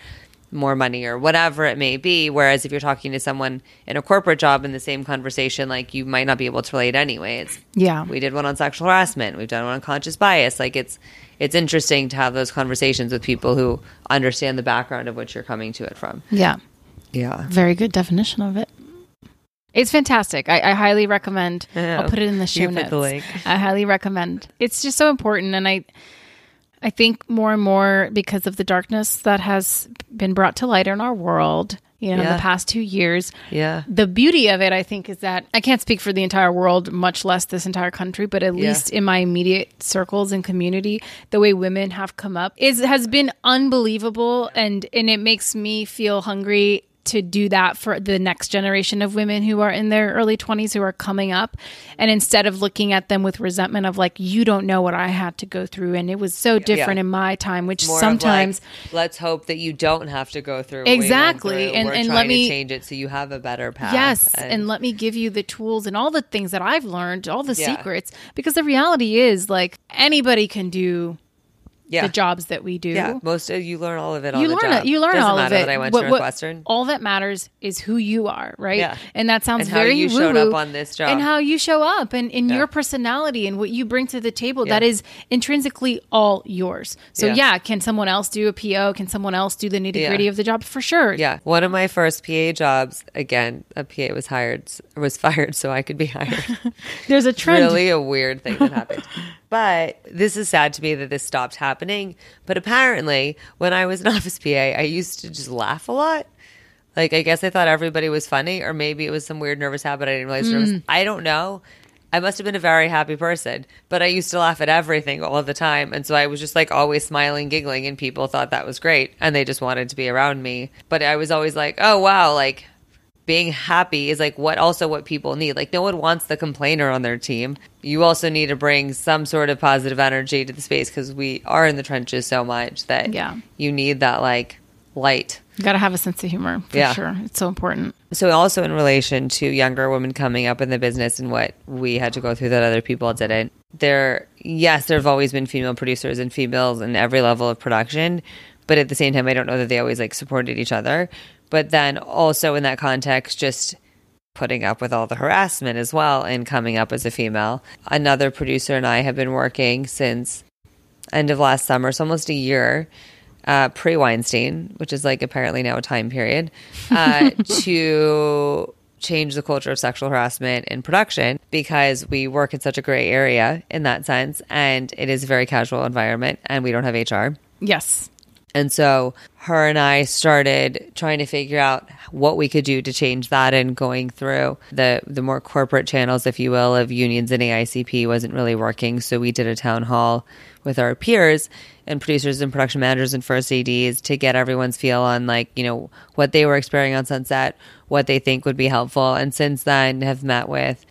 more money or whatever it may be. Whereas if you're talking to someone in a corporate job in the same conversation, like you might not be able to relate anyways. Yeah. we did one on sexual harassment. We've done one on conscious bias. Like it's it's interesting to have those conversations with people who understand the background of what you're coming to it from. yeah Yeah. very good definition of it it's fantastic i, I highly recommend Yeah. i'll put it in the show You put notes the link. i highly recommend it's just so important and i i think more and more because of the darkness that has been brought to light in our world you know in the past two years Yeah. the beauty of it, I think, is that I can't speak for the entire world, much less this entire country, but at Yeah. least in my immediate circles and community, the way women have come up is has been unbelievable, and and it makes me feel hungry to do that for the next generation of women who are in their early 20s who are coming up and instead of looking at them with resentment of like you don't know what I had to go through and it was so different Yeah. in my time which More sometimes like, let's hope that you don't have to go through Exactly. through. And- We're and let to me- change it so you have a better path. Yes, and, let me give you the tools and all the things that I've learned, all the Yeah. secrets, because the reality is like anybody can do yeah. the jobs that we do. Yeah, most of you learn all of it on You the learn it. You learn Doesn't all of it. That I went What- to what- all that matters is who you are, right? Yeah. And that sounds And very you showed woo-woo. up on this job. and how you show up, and in Yeah. your personality and what you bring to the table. Yeah. That is intrinsically all yours. So Yeah. yeah. can someone else do a PO? Can someone else do the nitty gritty of the job? For sure. Yeah, one of my first PA jobs. Again, a PA was hired, was fired, so I could be hired. There's a trend. really a weird thing that happened. but this is sad to me that this stopped happening. But apparently, when I was an office PA, I used to just laugh a lot. Like, I guess I thought everybody was funny, or maybe it was some weird nervous habit I didn't realize was nervous. Mm. I don't know. I must have been a very happy person, but I used to laugh at everything all of the time. And so I was just like always smiling, giggling, and people thought that was great. And they just wanted to be around me. But I was always like, oh, wow, like being happy is like what also what people need. Like no one wants the complainer on their team. You also need to bring some sort of positive energy to the space because we are in the trenches so much that Yeah. you need that like light. You got to have a sense of humor for Yeah. sure. It's so important. So also in relation to younger women coming up in the business and what we had to go through that other people didn't. There yes, there have always been female producers and females in every level of production, but at the same time I don't know that they always like supported each other. But then also in that context just putting up with all the harassment as well and coming up as a female. Another producer and I have been working since end of last summer, so almost a year, uh, pre Weinstein, which is like apparently now a time period, uh, to change the culture of sexual harassment in production because we work in such a gray area in that sense and it is a very casual environment and we don't have HR. Yes. And so her and I started trying to figure out what we could do to change that and going through the the more corporate channels, if you will, of unions and AICP wasn't really working. So we did a town hall with our peers and producers and production managers and first ADs to get everyone's feel on like, you know, what they were experiencing on Sunset, what they think would be helpful. And since then have met with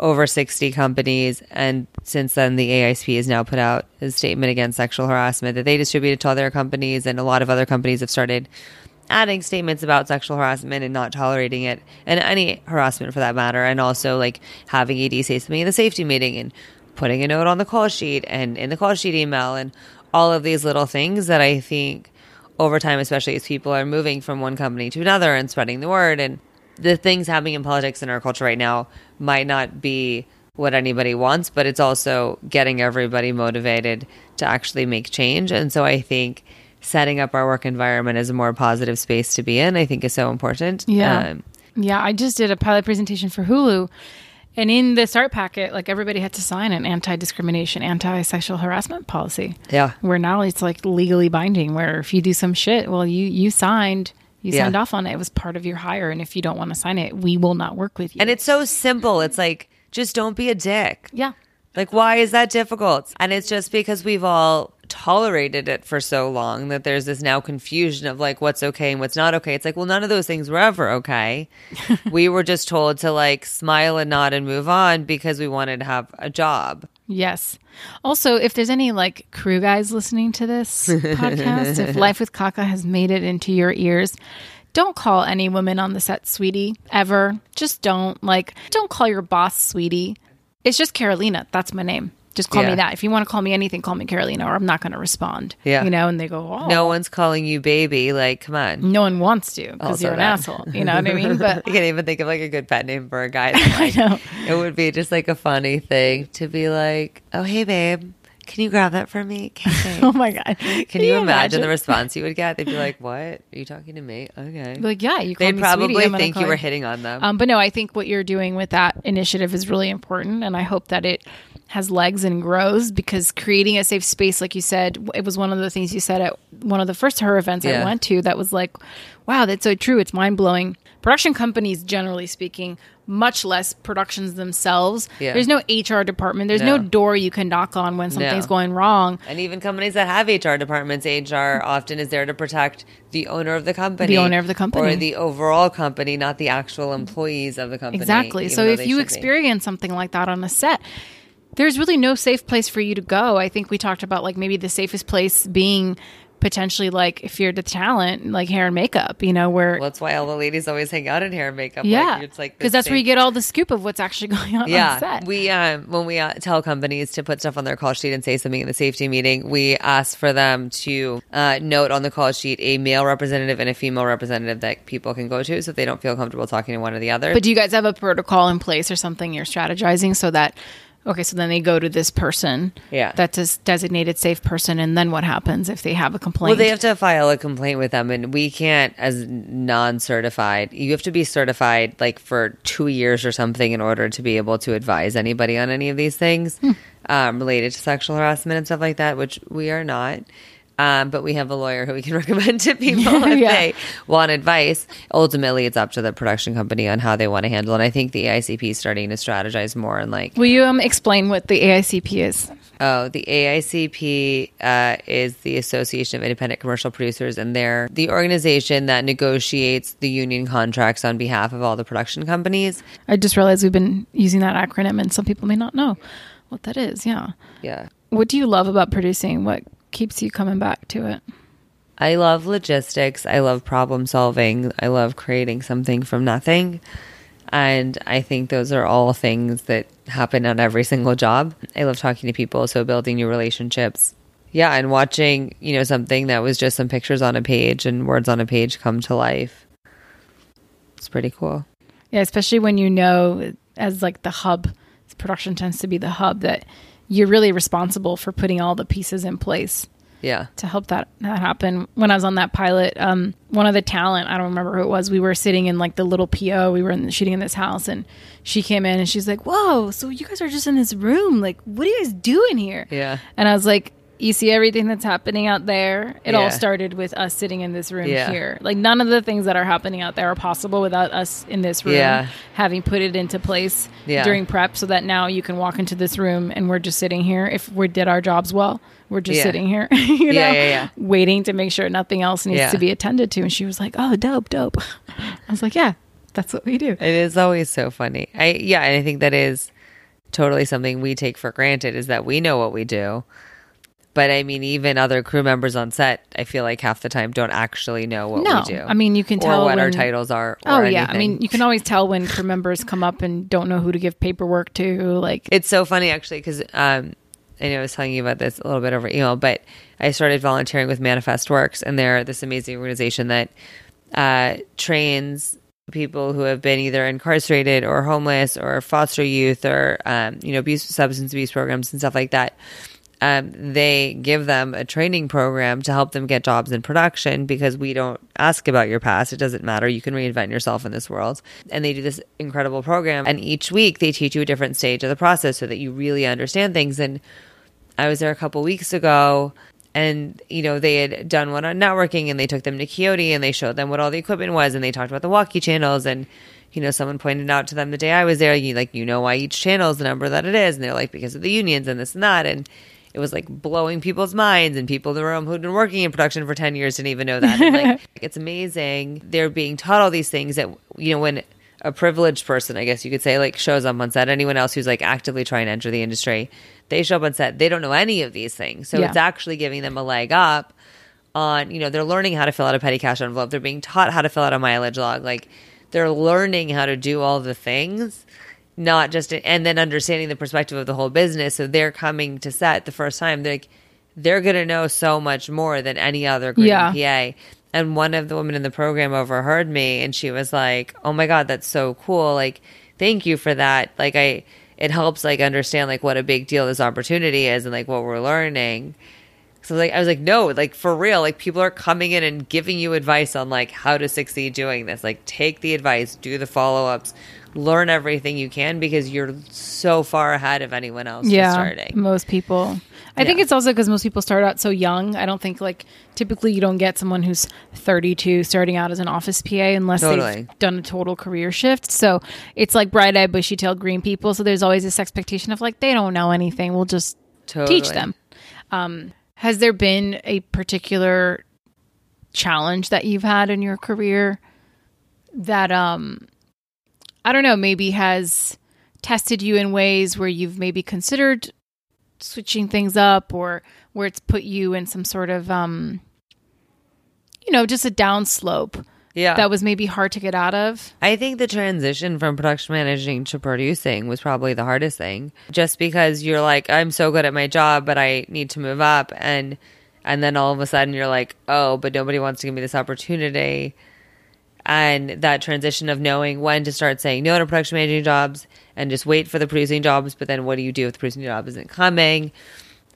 over 60 companies. And since then, the AICP has now put out a statement against sexual harassment that they distributed to other companies. And a lot of other companies have started adding statements about sexual harassment and not tolerating it and any harassment for that matter. And also like having ED say something in the safety meeting and putting a note on the call sheet and in the call sheet email and all of these little things that I think over time, especially as people are moving from one company to another and spreading the word and the things happening in politics in our culture right now might not be what anybody wants, but it's also getting everybody motivated to actually make change. And so I think setting up our work environment as a more positive space to be in, I think is so important. Yeah. Um, Yeah, I just did a pilot presentation for Hulu. And in the start packet, like everybody had to sign an anti discrimination, anti sexual harassment policy. yeah. Where now it's like legally binding, where if you do some shit, well, you, you signed, you Yeah. signed off on it. It was part of your hire. And if you don't want to sign it, we will not work with you. And it's so simple. It's like, just don't be a dick. yeah. Like, why is that difficult? And it's just because we've all tolerated it for so long that there's this now confusion of like what's okay and what's not okay. It's like, well, none of those things were ever okay. we were just told to like smile and nod and move on because we wanted to have a job. Yes. Also, if there's any like crew guys listening to this podcast, if Life with Kaka has made it into your ears, don't call any woman on the set sweetie ever. Just don't. Like, don't call your boss sweetie. It's just Carolina. That's my name. Just call Yeah. me that. If you want to call me anything, call me Carolina, or I'm not going to respond. Yeah. You know, and they go, oh. No one's calling you baby. Like, come on. No one wants to because you're an that. asshole. You know what I mean? But I can't even think of like a good pet name for a guy. Like, know. It would be just like a funny thing to be like, oh, hey, babe, can you grab that for me? Okay, oh my god, Can you imagine the response you would get? They'd be like, "What? Are you talking to me?" Okay. Like, yeah, you. They'd me probably sweetie, think you were hitting on them. Um, but no, I think what you're doing with that initiative is really important, and I hope that it has legs and grows because creating a safe space, like you said, it was one of the things you said at one of the first her events I went to. That was like, wow, that's so true. It's mind blowing. Production companies, generally speaking, much less productions themselves. Yeah. There's no HR department. There's no. No. door you can knock on when something's No. going wrong. and even companies that have HR departments, HR often is there to protect the owner of the company, The owner of the company. or the overall company, not the actual employees of the company. Exactly. So if you should be. experience something like that on a set, there's really no safe place for you to go. I think we talked about like maybe the safest place being potentially like if you're the talent, like hair and makeup, you know, where well, that's why all the ladies always hang out in hair and makeup. yeah, like, it's like because that's where you get all the scoop of what's actually going on on Yeah, set. we um, when we uh, tell companies to put stuff on their call sheet and say something in the safety meeting, we ask for them to uh, note on the call sheet a male representative and a female representative that people can go to, so if they don't feel comfortable talking to one or the other. but do you guys have a protocol in place or something you're strategizing so that? Okay, so then they go to this person, Yeah. that's a designated safe person, and then what happens if they have a complaint? well, they have to file a complaint with them, and we can't, as non-certified, you have to be certified like for two years or something in order to be able to advise anybody on any of these things Hmm. um, related to sexual harassment and stuff like that, which we are not. Um, but we have a lawyer who we can recommend to people if Yeah. they want advice. Ultimately, it's up to the production company on how they want to handle it. And I think the AICP is starting to strategize more and like Will you um, explain what the AICP is? Oh, the AICP uh, is the Association of Independent Commercial Producers, and they're the organization that negotiates the union contracts on behalf of all the production companies. I just realized we've been using that acronym, and some people may not know what that is. Yeah. Yeah. What do you love about producing? What keeps you coming back to it? I love logistics. I love problem solving. I love creating something from nothing. And I think those are all things that happen on every single job. I love talking to people, so building new relationships. Yeah, and watching, you know, something that was just some pictures on a page and words on a page come to life. It's pretty cool. Yeah, especially when you know, as like the hub, production tends to be the hub that you're really responsible for putting all the pieces in place Yeah. to help that, that happen. When I was on that pilot, um, one of the talent, I don't remember who it was, we were sitting in like the little PO, we were in, shooting in this house, and she came in and she's like, Whoa, so you guys are just in this room. Like, what are you guys doing here? Yeah. And I was like, you see everything that's happening out there. It Yeah. all started with us sitting in this room Yeah. here. Like none of the things that are happening out there are possible without us in this room Yeah. having put it into place during prep so that now you can walk into this room and we're just sitting here. If we did our jobs well, we're just sitting here, you know, waiting to make sure nothing else needs to be attended to. And she was like, "Oh, dope, dope." I was like, "Yeah, that's what we do." It is always so funny. I yeah, and I think that is totally something we take for granted is that we know what we do. But I mean, even other crew members on set, I feel like half the time don't actually know what No, we do. I mean, you can or tell what our titles are. Or Oh yeah, I mean, you can always tell when crew members come up and don't know who to give paperwork to. Like, It's so funny actually because um, I know I was telling you about this a little bit over email, but I started volunteering with Manifest Works, and they're this amazing organization that uh, trains people who have been either incarcerated or homeless or foster youth or um, you know abuse substance abuse programs and stuff like that. Um, they give them a training program to help them get jobs in production because we don't ask about your past. It doesn't matter. You can reinvent yourself in this world. And they do this incredible program. And each week they teach you a different stage of the process so that you really understand things. And I was there a couple weeks ago and you know they had done one on networking and they took them to Coyote and they showed them what all the equipment was and they talked about the walkie channels and you know someone pointed out to them the day I was there you like you know why each channel is the number that it is and they're like because of the unions and this and that and it was like blowing people's minds and people in the room who'd been working in production for 10 years didn't even know that and like it's amazing they're being taught all these things that you know when a privileged person, I guess you could say, like shows up on set. Anyone else who's like actively trying to enter the industry, they show up on set. They don't know any of these things, so Yeah. it's actually giving them a leg up on. You know, they're learning how to fill out a petty cash envelope. They're being taught how to fill out a mileage log. Like they're learning how to do all the things, not just and then understanding the perspective of the whole business. So they're coming to set the first time. They're like they're gonna know so much more than any other green Yeah. PA. And one of the women in the program overheard me and she was like, Oh my God, that's so cool. Like, thank you for that. Like I it helps like understand like what a big deal this opportunity is and like what we're learning. So like I was like, no, like for real, like people are coming in and giving you advice on like how to succeed doing this. Like take the advice, do the follow ups, learn everything you can because you're so far ahead of anyone else yeah, starting. most people. I think it's also because most people start out so young. I don't think like typically you don't get someone who's 32 starting out as an office PA unless Totally. they've done a total career shift. So it's like bright eyed, bushy tailed green people. So there's always this expectation of like they don't know anything. We'll just Totally. teach them. Um, has there been a particular challenge that you've had in your career that um I don't know, maybe has tested you in ways where you've maybe considered switching things up or where it's put you in some sort of um you know, just a downslope Yeah. that was maybe hard to get out of. I think the transition from production managing to producing was probably the hardest thing. Just because you're like, I'm so good at my job, but I need to move up and and then all of a sudden you're like, oh, but nobody wants to give me this opportunity. And that transition of knowing when to start saying no to production managing jobs and just wait for the producing jobs, but then what do you do if the producing job isn't coming?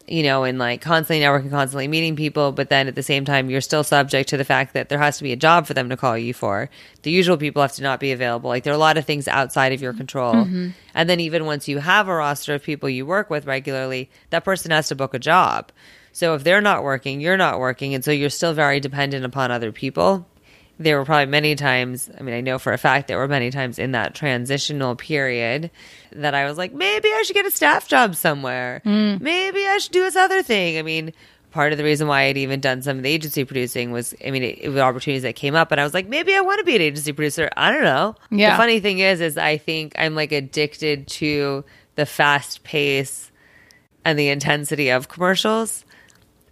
You know, and like constantly networking, constantly meeting people, but then at the same time, you're still subject to the fact that there has to be a job for them to call you for. The usual people have to not be available. Like there are a lot of things outside of your mm-hmm. control. Mm-hmm. And then even once you have a roster of people you work with regularly, that person has to book a job. So if they're not working, you're not working. And so you're still very dependent upon other people. There were probably many times, I mean, I know for a fact there were many times in that transitional period that I was like, maybe I should get a staff job somewhere. Hmm. Maybe I should do this other thing. I mean, part of the reason why I'd even done some of the agency producing was, I mean, it, it was opportunities that came up, and I was like, maybe I want to be an agency producer. I don't know. Yeah. The funny thing is, is I think I'm like addicted to the fast pace and the intensity of commercials.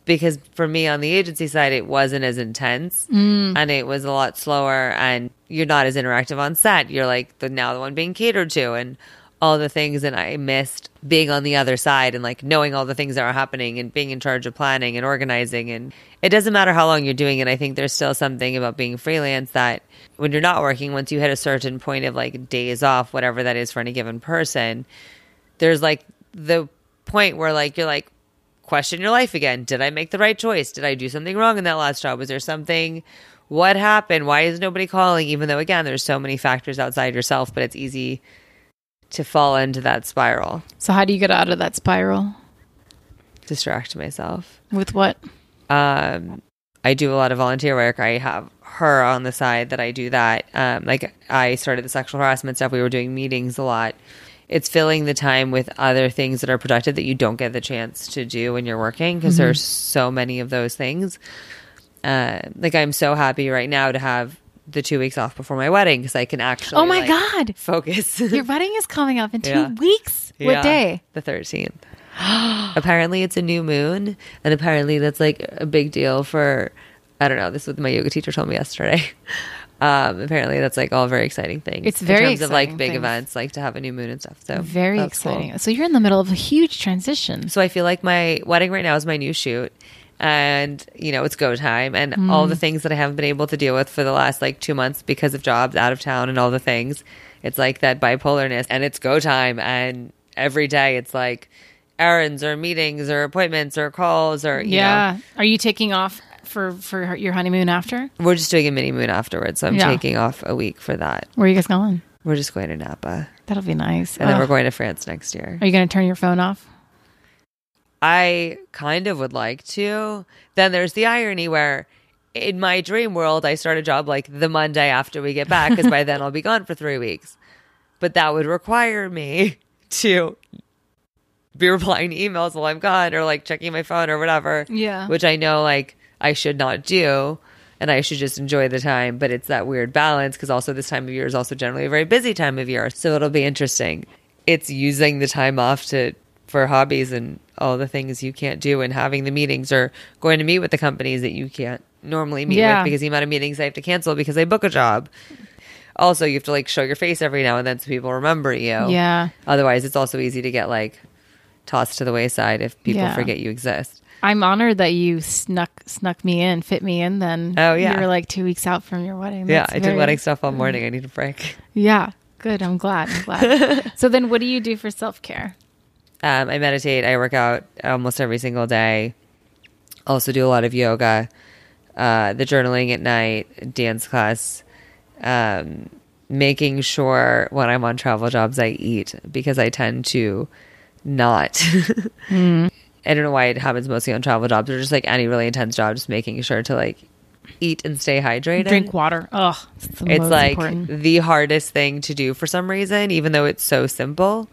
Because for me on the agency side, it wasn't as intense mm. and it was a lot slower and you're not as interactive on set. You're like the now the one being catered to and all the things and I missed being on the other side and like knowing all the things that are happening and being in charge of planning and organizing and it doesn't matter how long you're doing it. I think there's still something about being freelance that when you're not working, once you hit a certain point of like days off, whatever that is for any given person, there's like the point where like you're like question your life again. Did I make the right choice? Did I do something wrong in that last job? Was there something what happened? Why is nobody calling? Even though again there's so many factors outside yourself, but it's easy to fall into that spiral. So how do you get out of that spiral? Distract myself. With what? Um I do a lot of volunteer work. I have her on the side that I do that. Um like I started the sexual harassment stuff. We were doing meetings a lot. It's filling the time with other things that are productive that you don't get the chance to do when you're working because there's so many of those things. Uh, like I'm so happy right now to have the two weeks off before my wedding because I can actually. Oh my like, God. Focus. Your wedding is coming up in two Yeah. weeks. What Yeah, day? The 13th. apparently, it's a new moon, and apparently, that's like a big deal for. I don't know. This is what my yoga teacher told me yesterday. Um, apparently, that's like all very exciting things. It's very in terms of like big things. events, like to have a new moon and stuff. So Very that's cool. exciting. So you're in the middle of a huge transition. So I feel like my wedding right now is my new shoot. And, you know, it's go time. And all Mm. the things that I haven't been able to deal with for the last like two months because of jobs out of town and all the things. It's like that bipolarness and it's go time. And every day it's like errands or meetings or appointments or calls or, you yeah. Are you taking off for for your honeymoon after? we're just doing a mini moon afterwards. So I'm Yeah. taking off a week for that. Where are you guys going? We're just going to Napa. That'll be nice. And then we're going to France next year. Are you going to turn your phone off? I kind of would like to. Then there's the irony where in my dream world, I start a job like the Monday after we get back because by then I'll be gone for three weeks. But that would require me to be replying to emails while I'm gone or like checking my phone or whatever. Yeah. Which I know like I should not do. And I should just enjoy the time. But it's that weird balance because also this time of year is also generally a very busy time of year. So it'll be interesting. It's using the time off to for hobbies and all the things you can't do and having the meetings or going to meet with the companies that you can't normally meet Yeah. with because the amount of meetings I have to cancel because I book a job. Also, you have to like show your face every now and then so people remember you. Yeah. Otherwise, it's also easy to get like tossed to the wayside if people Yeah. forget you exist. I'm honored that you snuck snuck me in, fit me in. Then Oh, yeah. you were like two weeks out from your wedding. yeah, That's I did wedding stuff all morning. I need a break. Yeah, good. I'm glad. I'm glad. so then, what do you do for self care? Um, I meditate. I work out almost every single day. Also do a lot of yoga. Uh, the journaling at night, dance class. Um, making sure when I'm on travel jobs I eat because I tend to not. I don't know why it happens mostly on travel jobs or just like any really intense job. Just making sure to like eat and stay hydrated. Drink water. Oh, it's, It's like important. the hardest thing to do for some reason, even though it's so simple.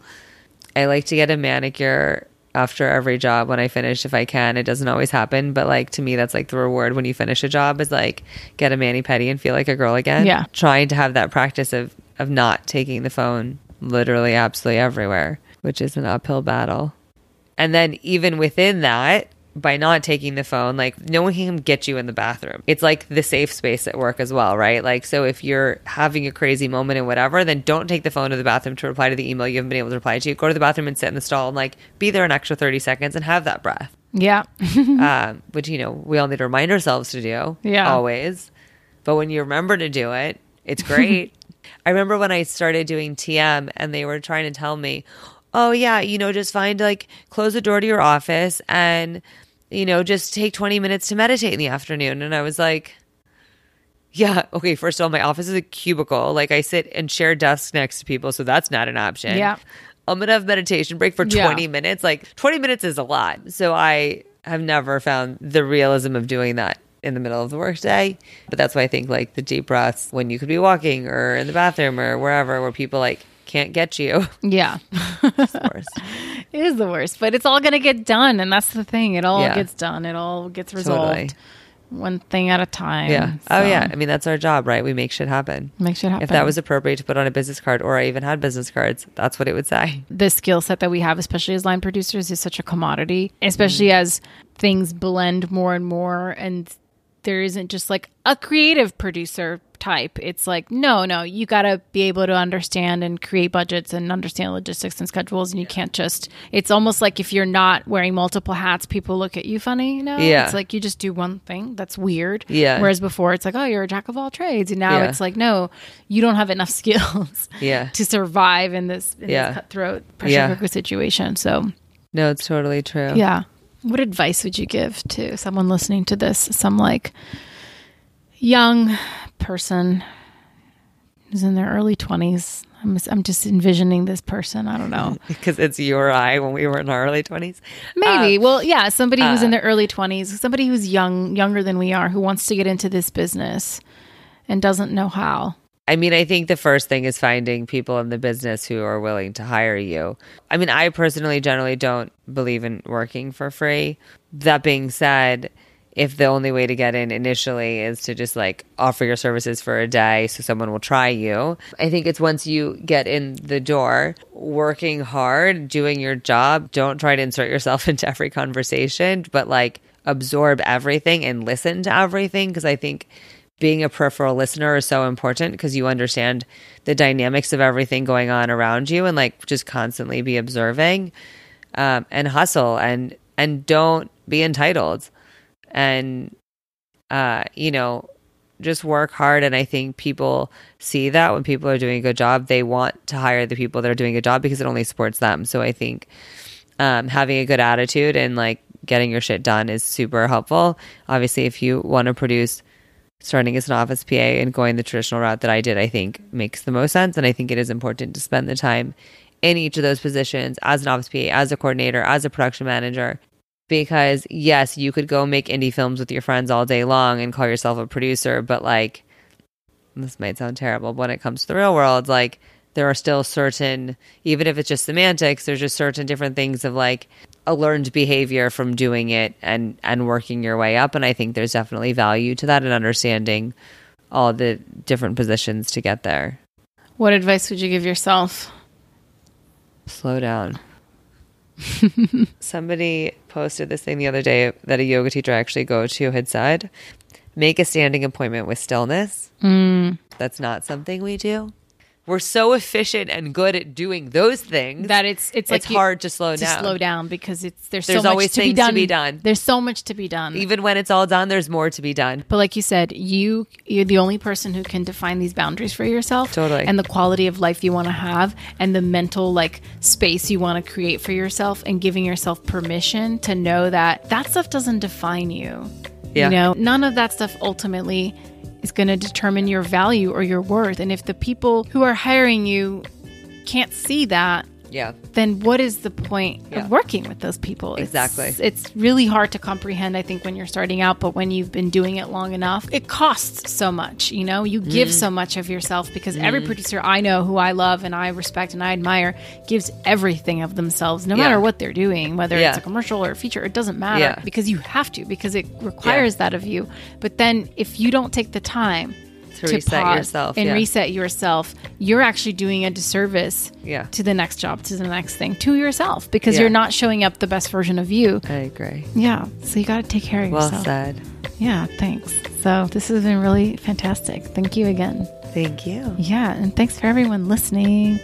I like to get a manicure after every job when I finish if I can. It doesn't always happen, but like to me that's like the reward when you finish a job is like get a mani pedi and feel like a girl again. Yeah. Trying to have that practice of of not taking the phone literally absolutely everywhere, which is an uphill battle. And then even within that, by not taking the phone, like no one can get you in the bathroom. It's like the safe space at work as well, right? Like, so if you're having a crazy moment and whatever, then don't take the phone to the bathroom to reply to the email you haven't been able to reply to. Go to the bathroom and sit in the stall and like be there an extra 30 seconds and have that breath. yeah. um, which, you know, we all need to remind ourselves to do. Yeah. Always. But when you remember to do it, it's great. I remember when I started doing TM and they were trying to tell me, oh, yeah, you know, just find like close the door to your office and, you know, just take 20 minutes to meditate in the afternoon. And I was like, yeah, okay, first of all, my office is a cubicle. Like I sit and share desks next to people, so that's not an option. Yeah. I'm gonna have meditation break for Yeah. 20 minutes. Like 20 minutes is a lot. So I have never found the realism of doing that in the middle of the workday. But that's why I think like the deep breaths when you could be walking or in the bathroom or wherever where people like can't get you. Yeah. Of course. It is the worst, but it's all going to get done. And that's the thing. It all Yeah. gets done, it all gets resolved. totally. one thing at a time. Yeah. Oh yeah. I mean, that's our job, right? We make shit happen. Make shit happen. If that was appropriate to put on a business card, or I even had business cards, that's what it would say. the skill set that we have, especially as line producers, is such a commodity, mm-hmm. especially as things blend more and more. And there isn't just like a creative producer type. It's like, no, no, you got to be able to understand and create budgets and understand logistics and schedules. And you can't just, it's almost like if you're not wearing multiple hats, people look at you funny, you know? Yeah. It's like you just do one thing. That's weird. Yeah. Whereas before, it's like, oh, you're a jack of all trades. And now Yeah. it's like, no, you don't have enough skills Yeah. to survive in this, in Yeah. this cutthroat pressure cooker situation. So, No, it's totally true. yeah. What advice would you give to someone listening to this? Some like young person who's in their early 20s. I'm just, I'm just envisioning this person. I don't know. Because it's you or I when we were in our early 20s. Maybe. well, yeah, somebody who's uh, in their early 20s, somebody who's young, younger than we are, who wants to get into this business and doesn't know how. I mean, I think the first thing is finding people in the business who are willing to hire you. I mean, I personally generally don't believe in working for free. That being said, if the only way to get in initially is to just like offer your services for a day so someone will try you, I think it's once you get in the door, working hard, doing your job, don't try to insert yourself into every conversation, but like absorb everything and listen to everything because I think being a peripheral listener is so important because you understand the dynamics of everything going on around you and like just constantly be observing um, and hustle and and don't be entitled. And uh, you know just work hard. And i think people see that when people are doing a good job they want to hire the people that are doing a job because it only supports them. So i think um, having a good attitude and like getting your shit done is super helpful. Obviously if you want to produce starting as an office PA and going the traditional route that I did, I think makes the most sense. And I think it is important to spend the time in each of those positions as an office PA, as a coordinator, as a production manager. Because yes, you could go make indie films with your friends all day long and call yourself a producer, but like, this might sound terrible, but when it comes to the real world, like, there are still certain, even if it's just semantics, there's just certain different things of like a learned behavior from doing it and and working your way up. And I think there's definitely value to that and understanding all the different positions to get there. What advice would you give yourself? Slow down. Somebody posted this thing the other day that a yoga teacher I actually go to had said, make a standing appointment with stillness. Mm. That's not something we do. We're so efficient and good at doing those things That it's it's like it's you- hard to slow down to down. slow down because it's there's, There's so much always to be things to done. be done. There's so much to be done. Even when it's all done, there's more to be done. But like you said, you you're the only person who can define these boundaries for yourself. Totally. And the quality of life you want to have and the mental like space you want to create for yourself and giving yourself permission to know that that stuff doesn't define you. Yeah. You know, none of that stuff ultimately is going to determine your value or your worth. And if the people who are hiring you can't see that, Yeah. then what is the point Yeah. of working with those people? Exactly. It's, really hard to comprehend, I think, when you're starting out, but when you've been doing it long enough, it costs so much. You know, you give Mm. so much of yourself because every producer I know who I love and I respect and I admire gives everything of themselves, no Yeah. matter what they're doing, whether it's a commercial or a feature, it doesn't matter Yeah. because you have to, because it requires that of you. But then if you don't take the time, To reset pause yourself, and yeah. reset yourself, you're actually doing a disservice Yeah. to the next job, to the next thing, to yourself because Yeah. you're not showing up the best version of you. I agree. Yeah. So you got to take care of Well yourself. said. Yeah. Thanks. So this has been really fantastic. Thank you again. Thank you. Yeah. And thanks for everyone listening.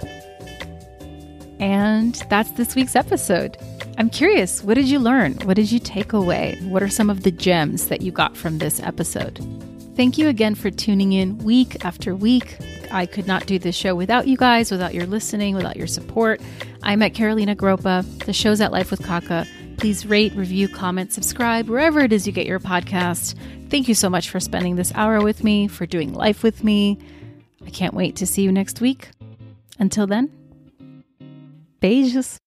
And that's this week's episode. I'm curious, what did you learn? What did you take away? What are some of the gems that you got from this episode? Thank you again for tuning in week after week. I could not do this show without you guys, without your listening, without your support. I'm at Carolina Gropa. The show's at Life with Kaka. Please rate, review, comment, subscribe, wherever it is you get your podcast. Thank you so much for spending this hour with me, for doing life with me. I can't wait to see you next week. Until then, beijos.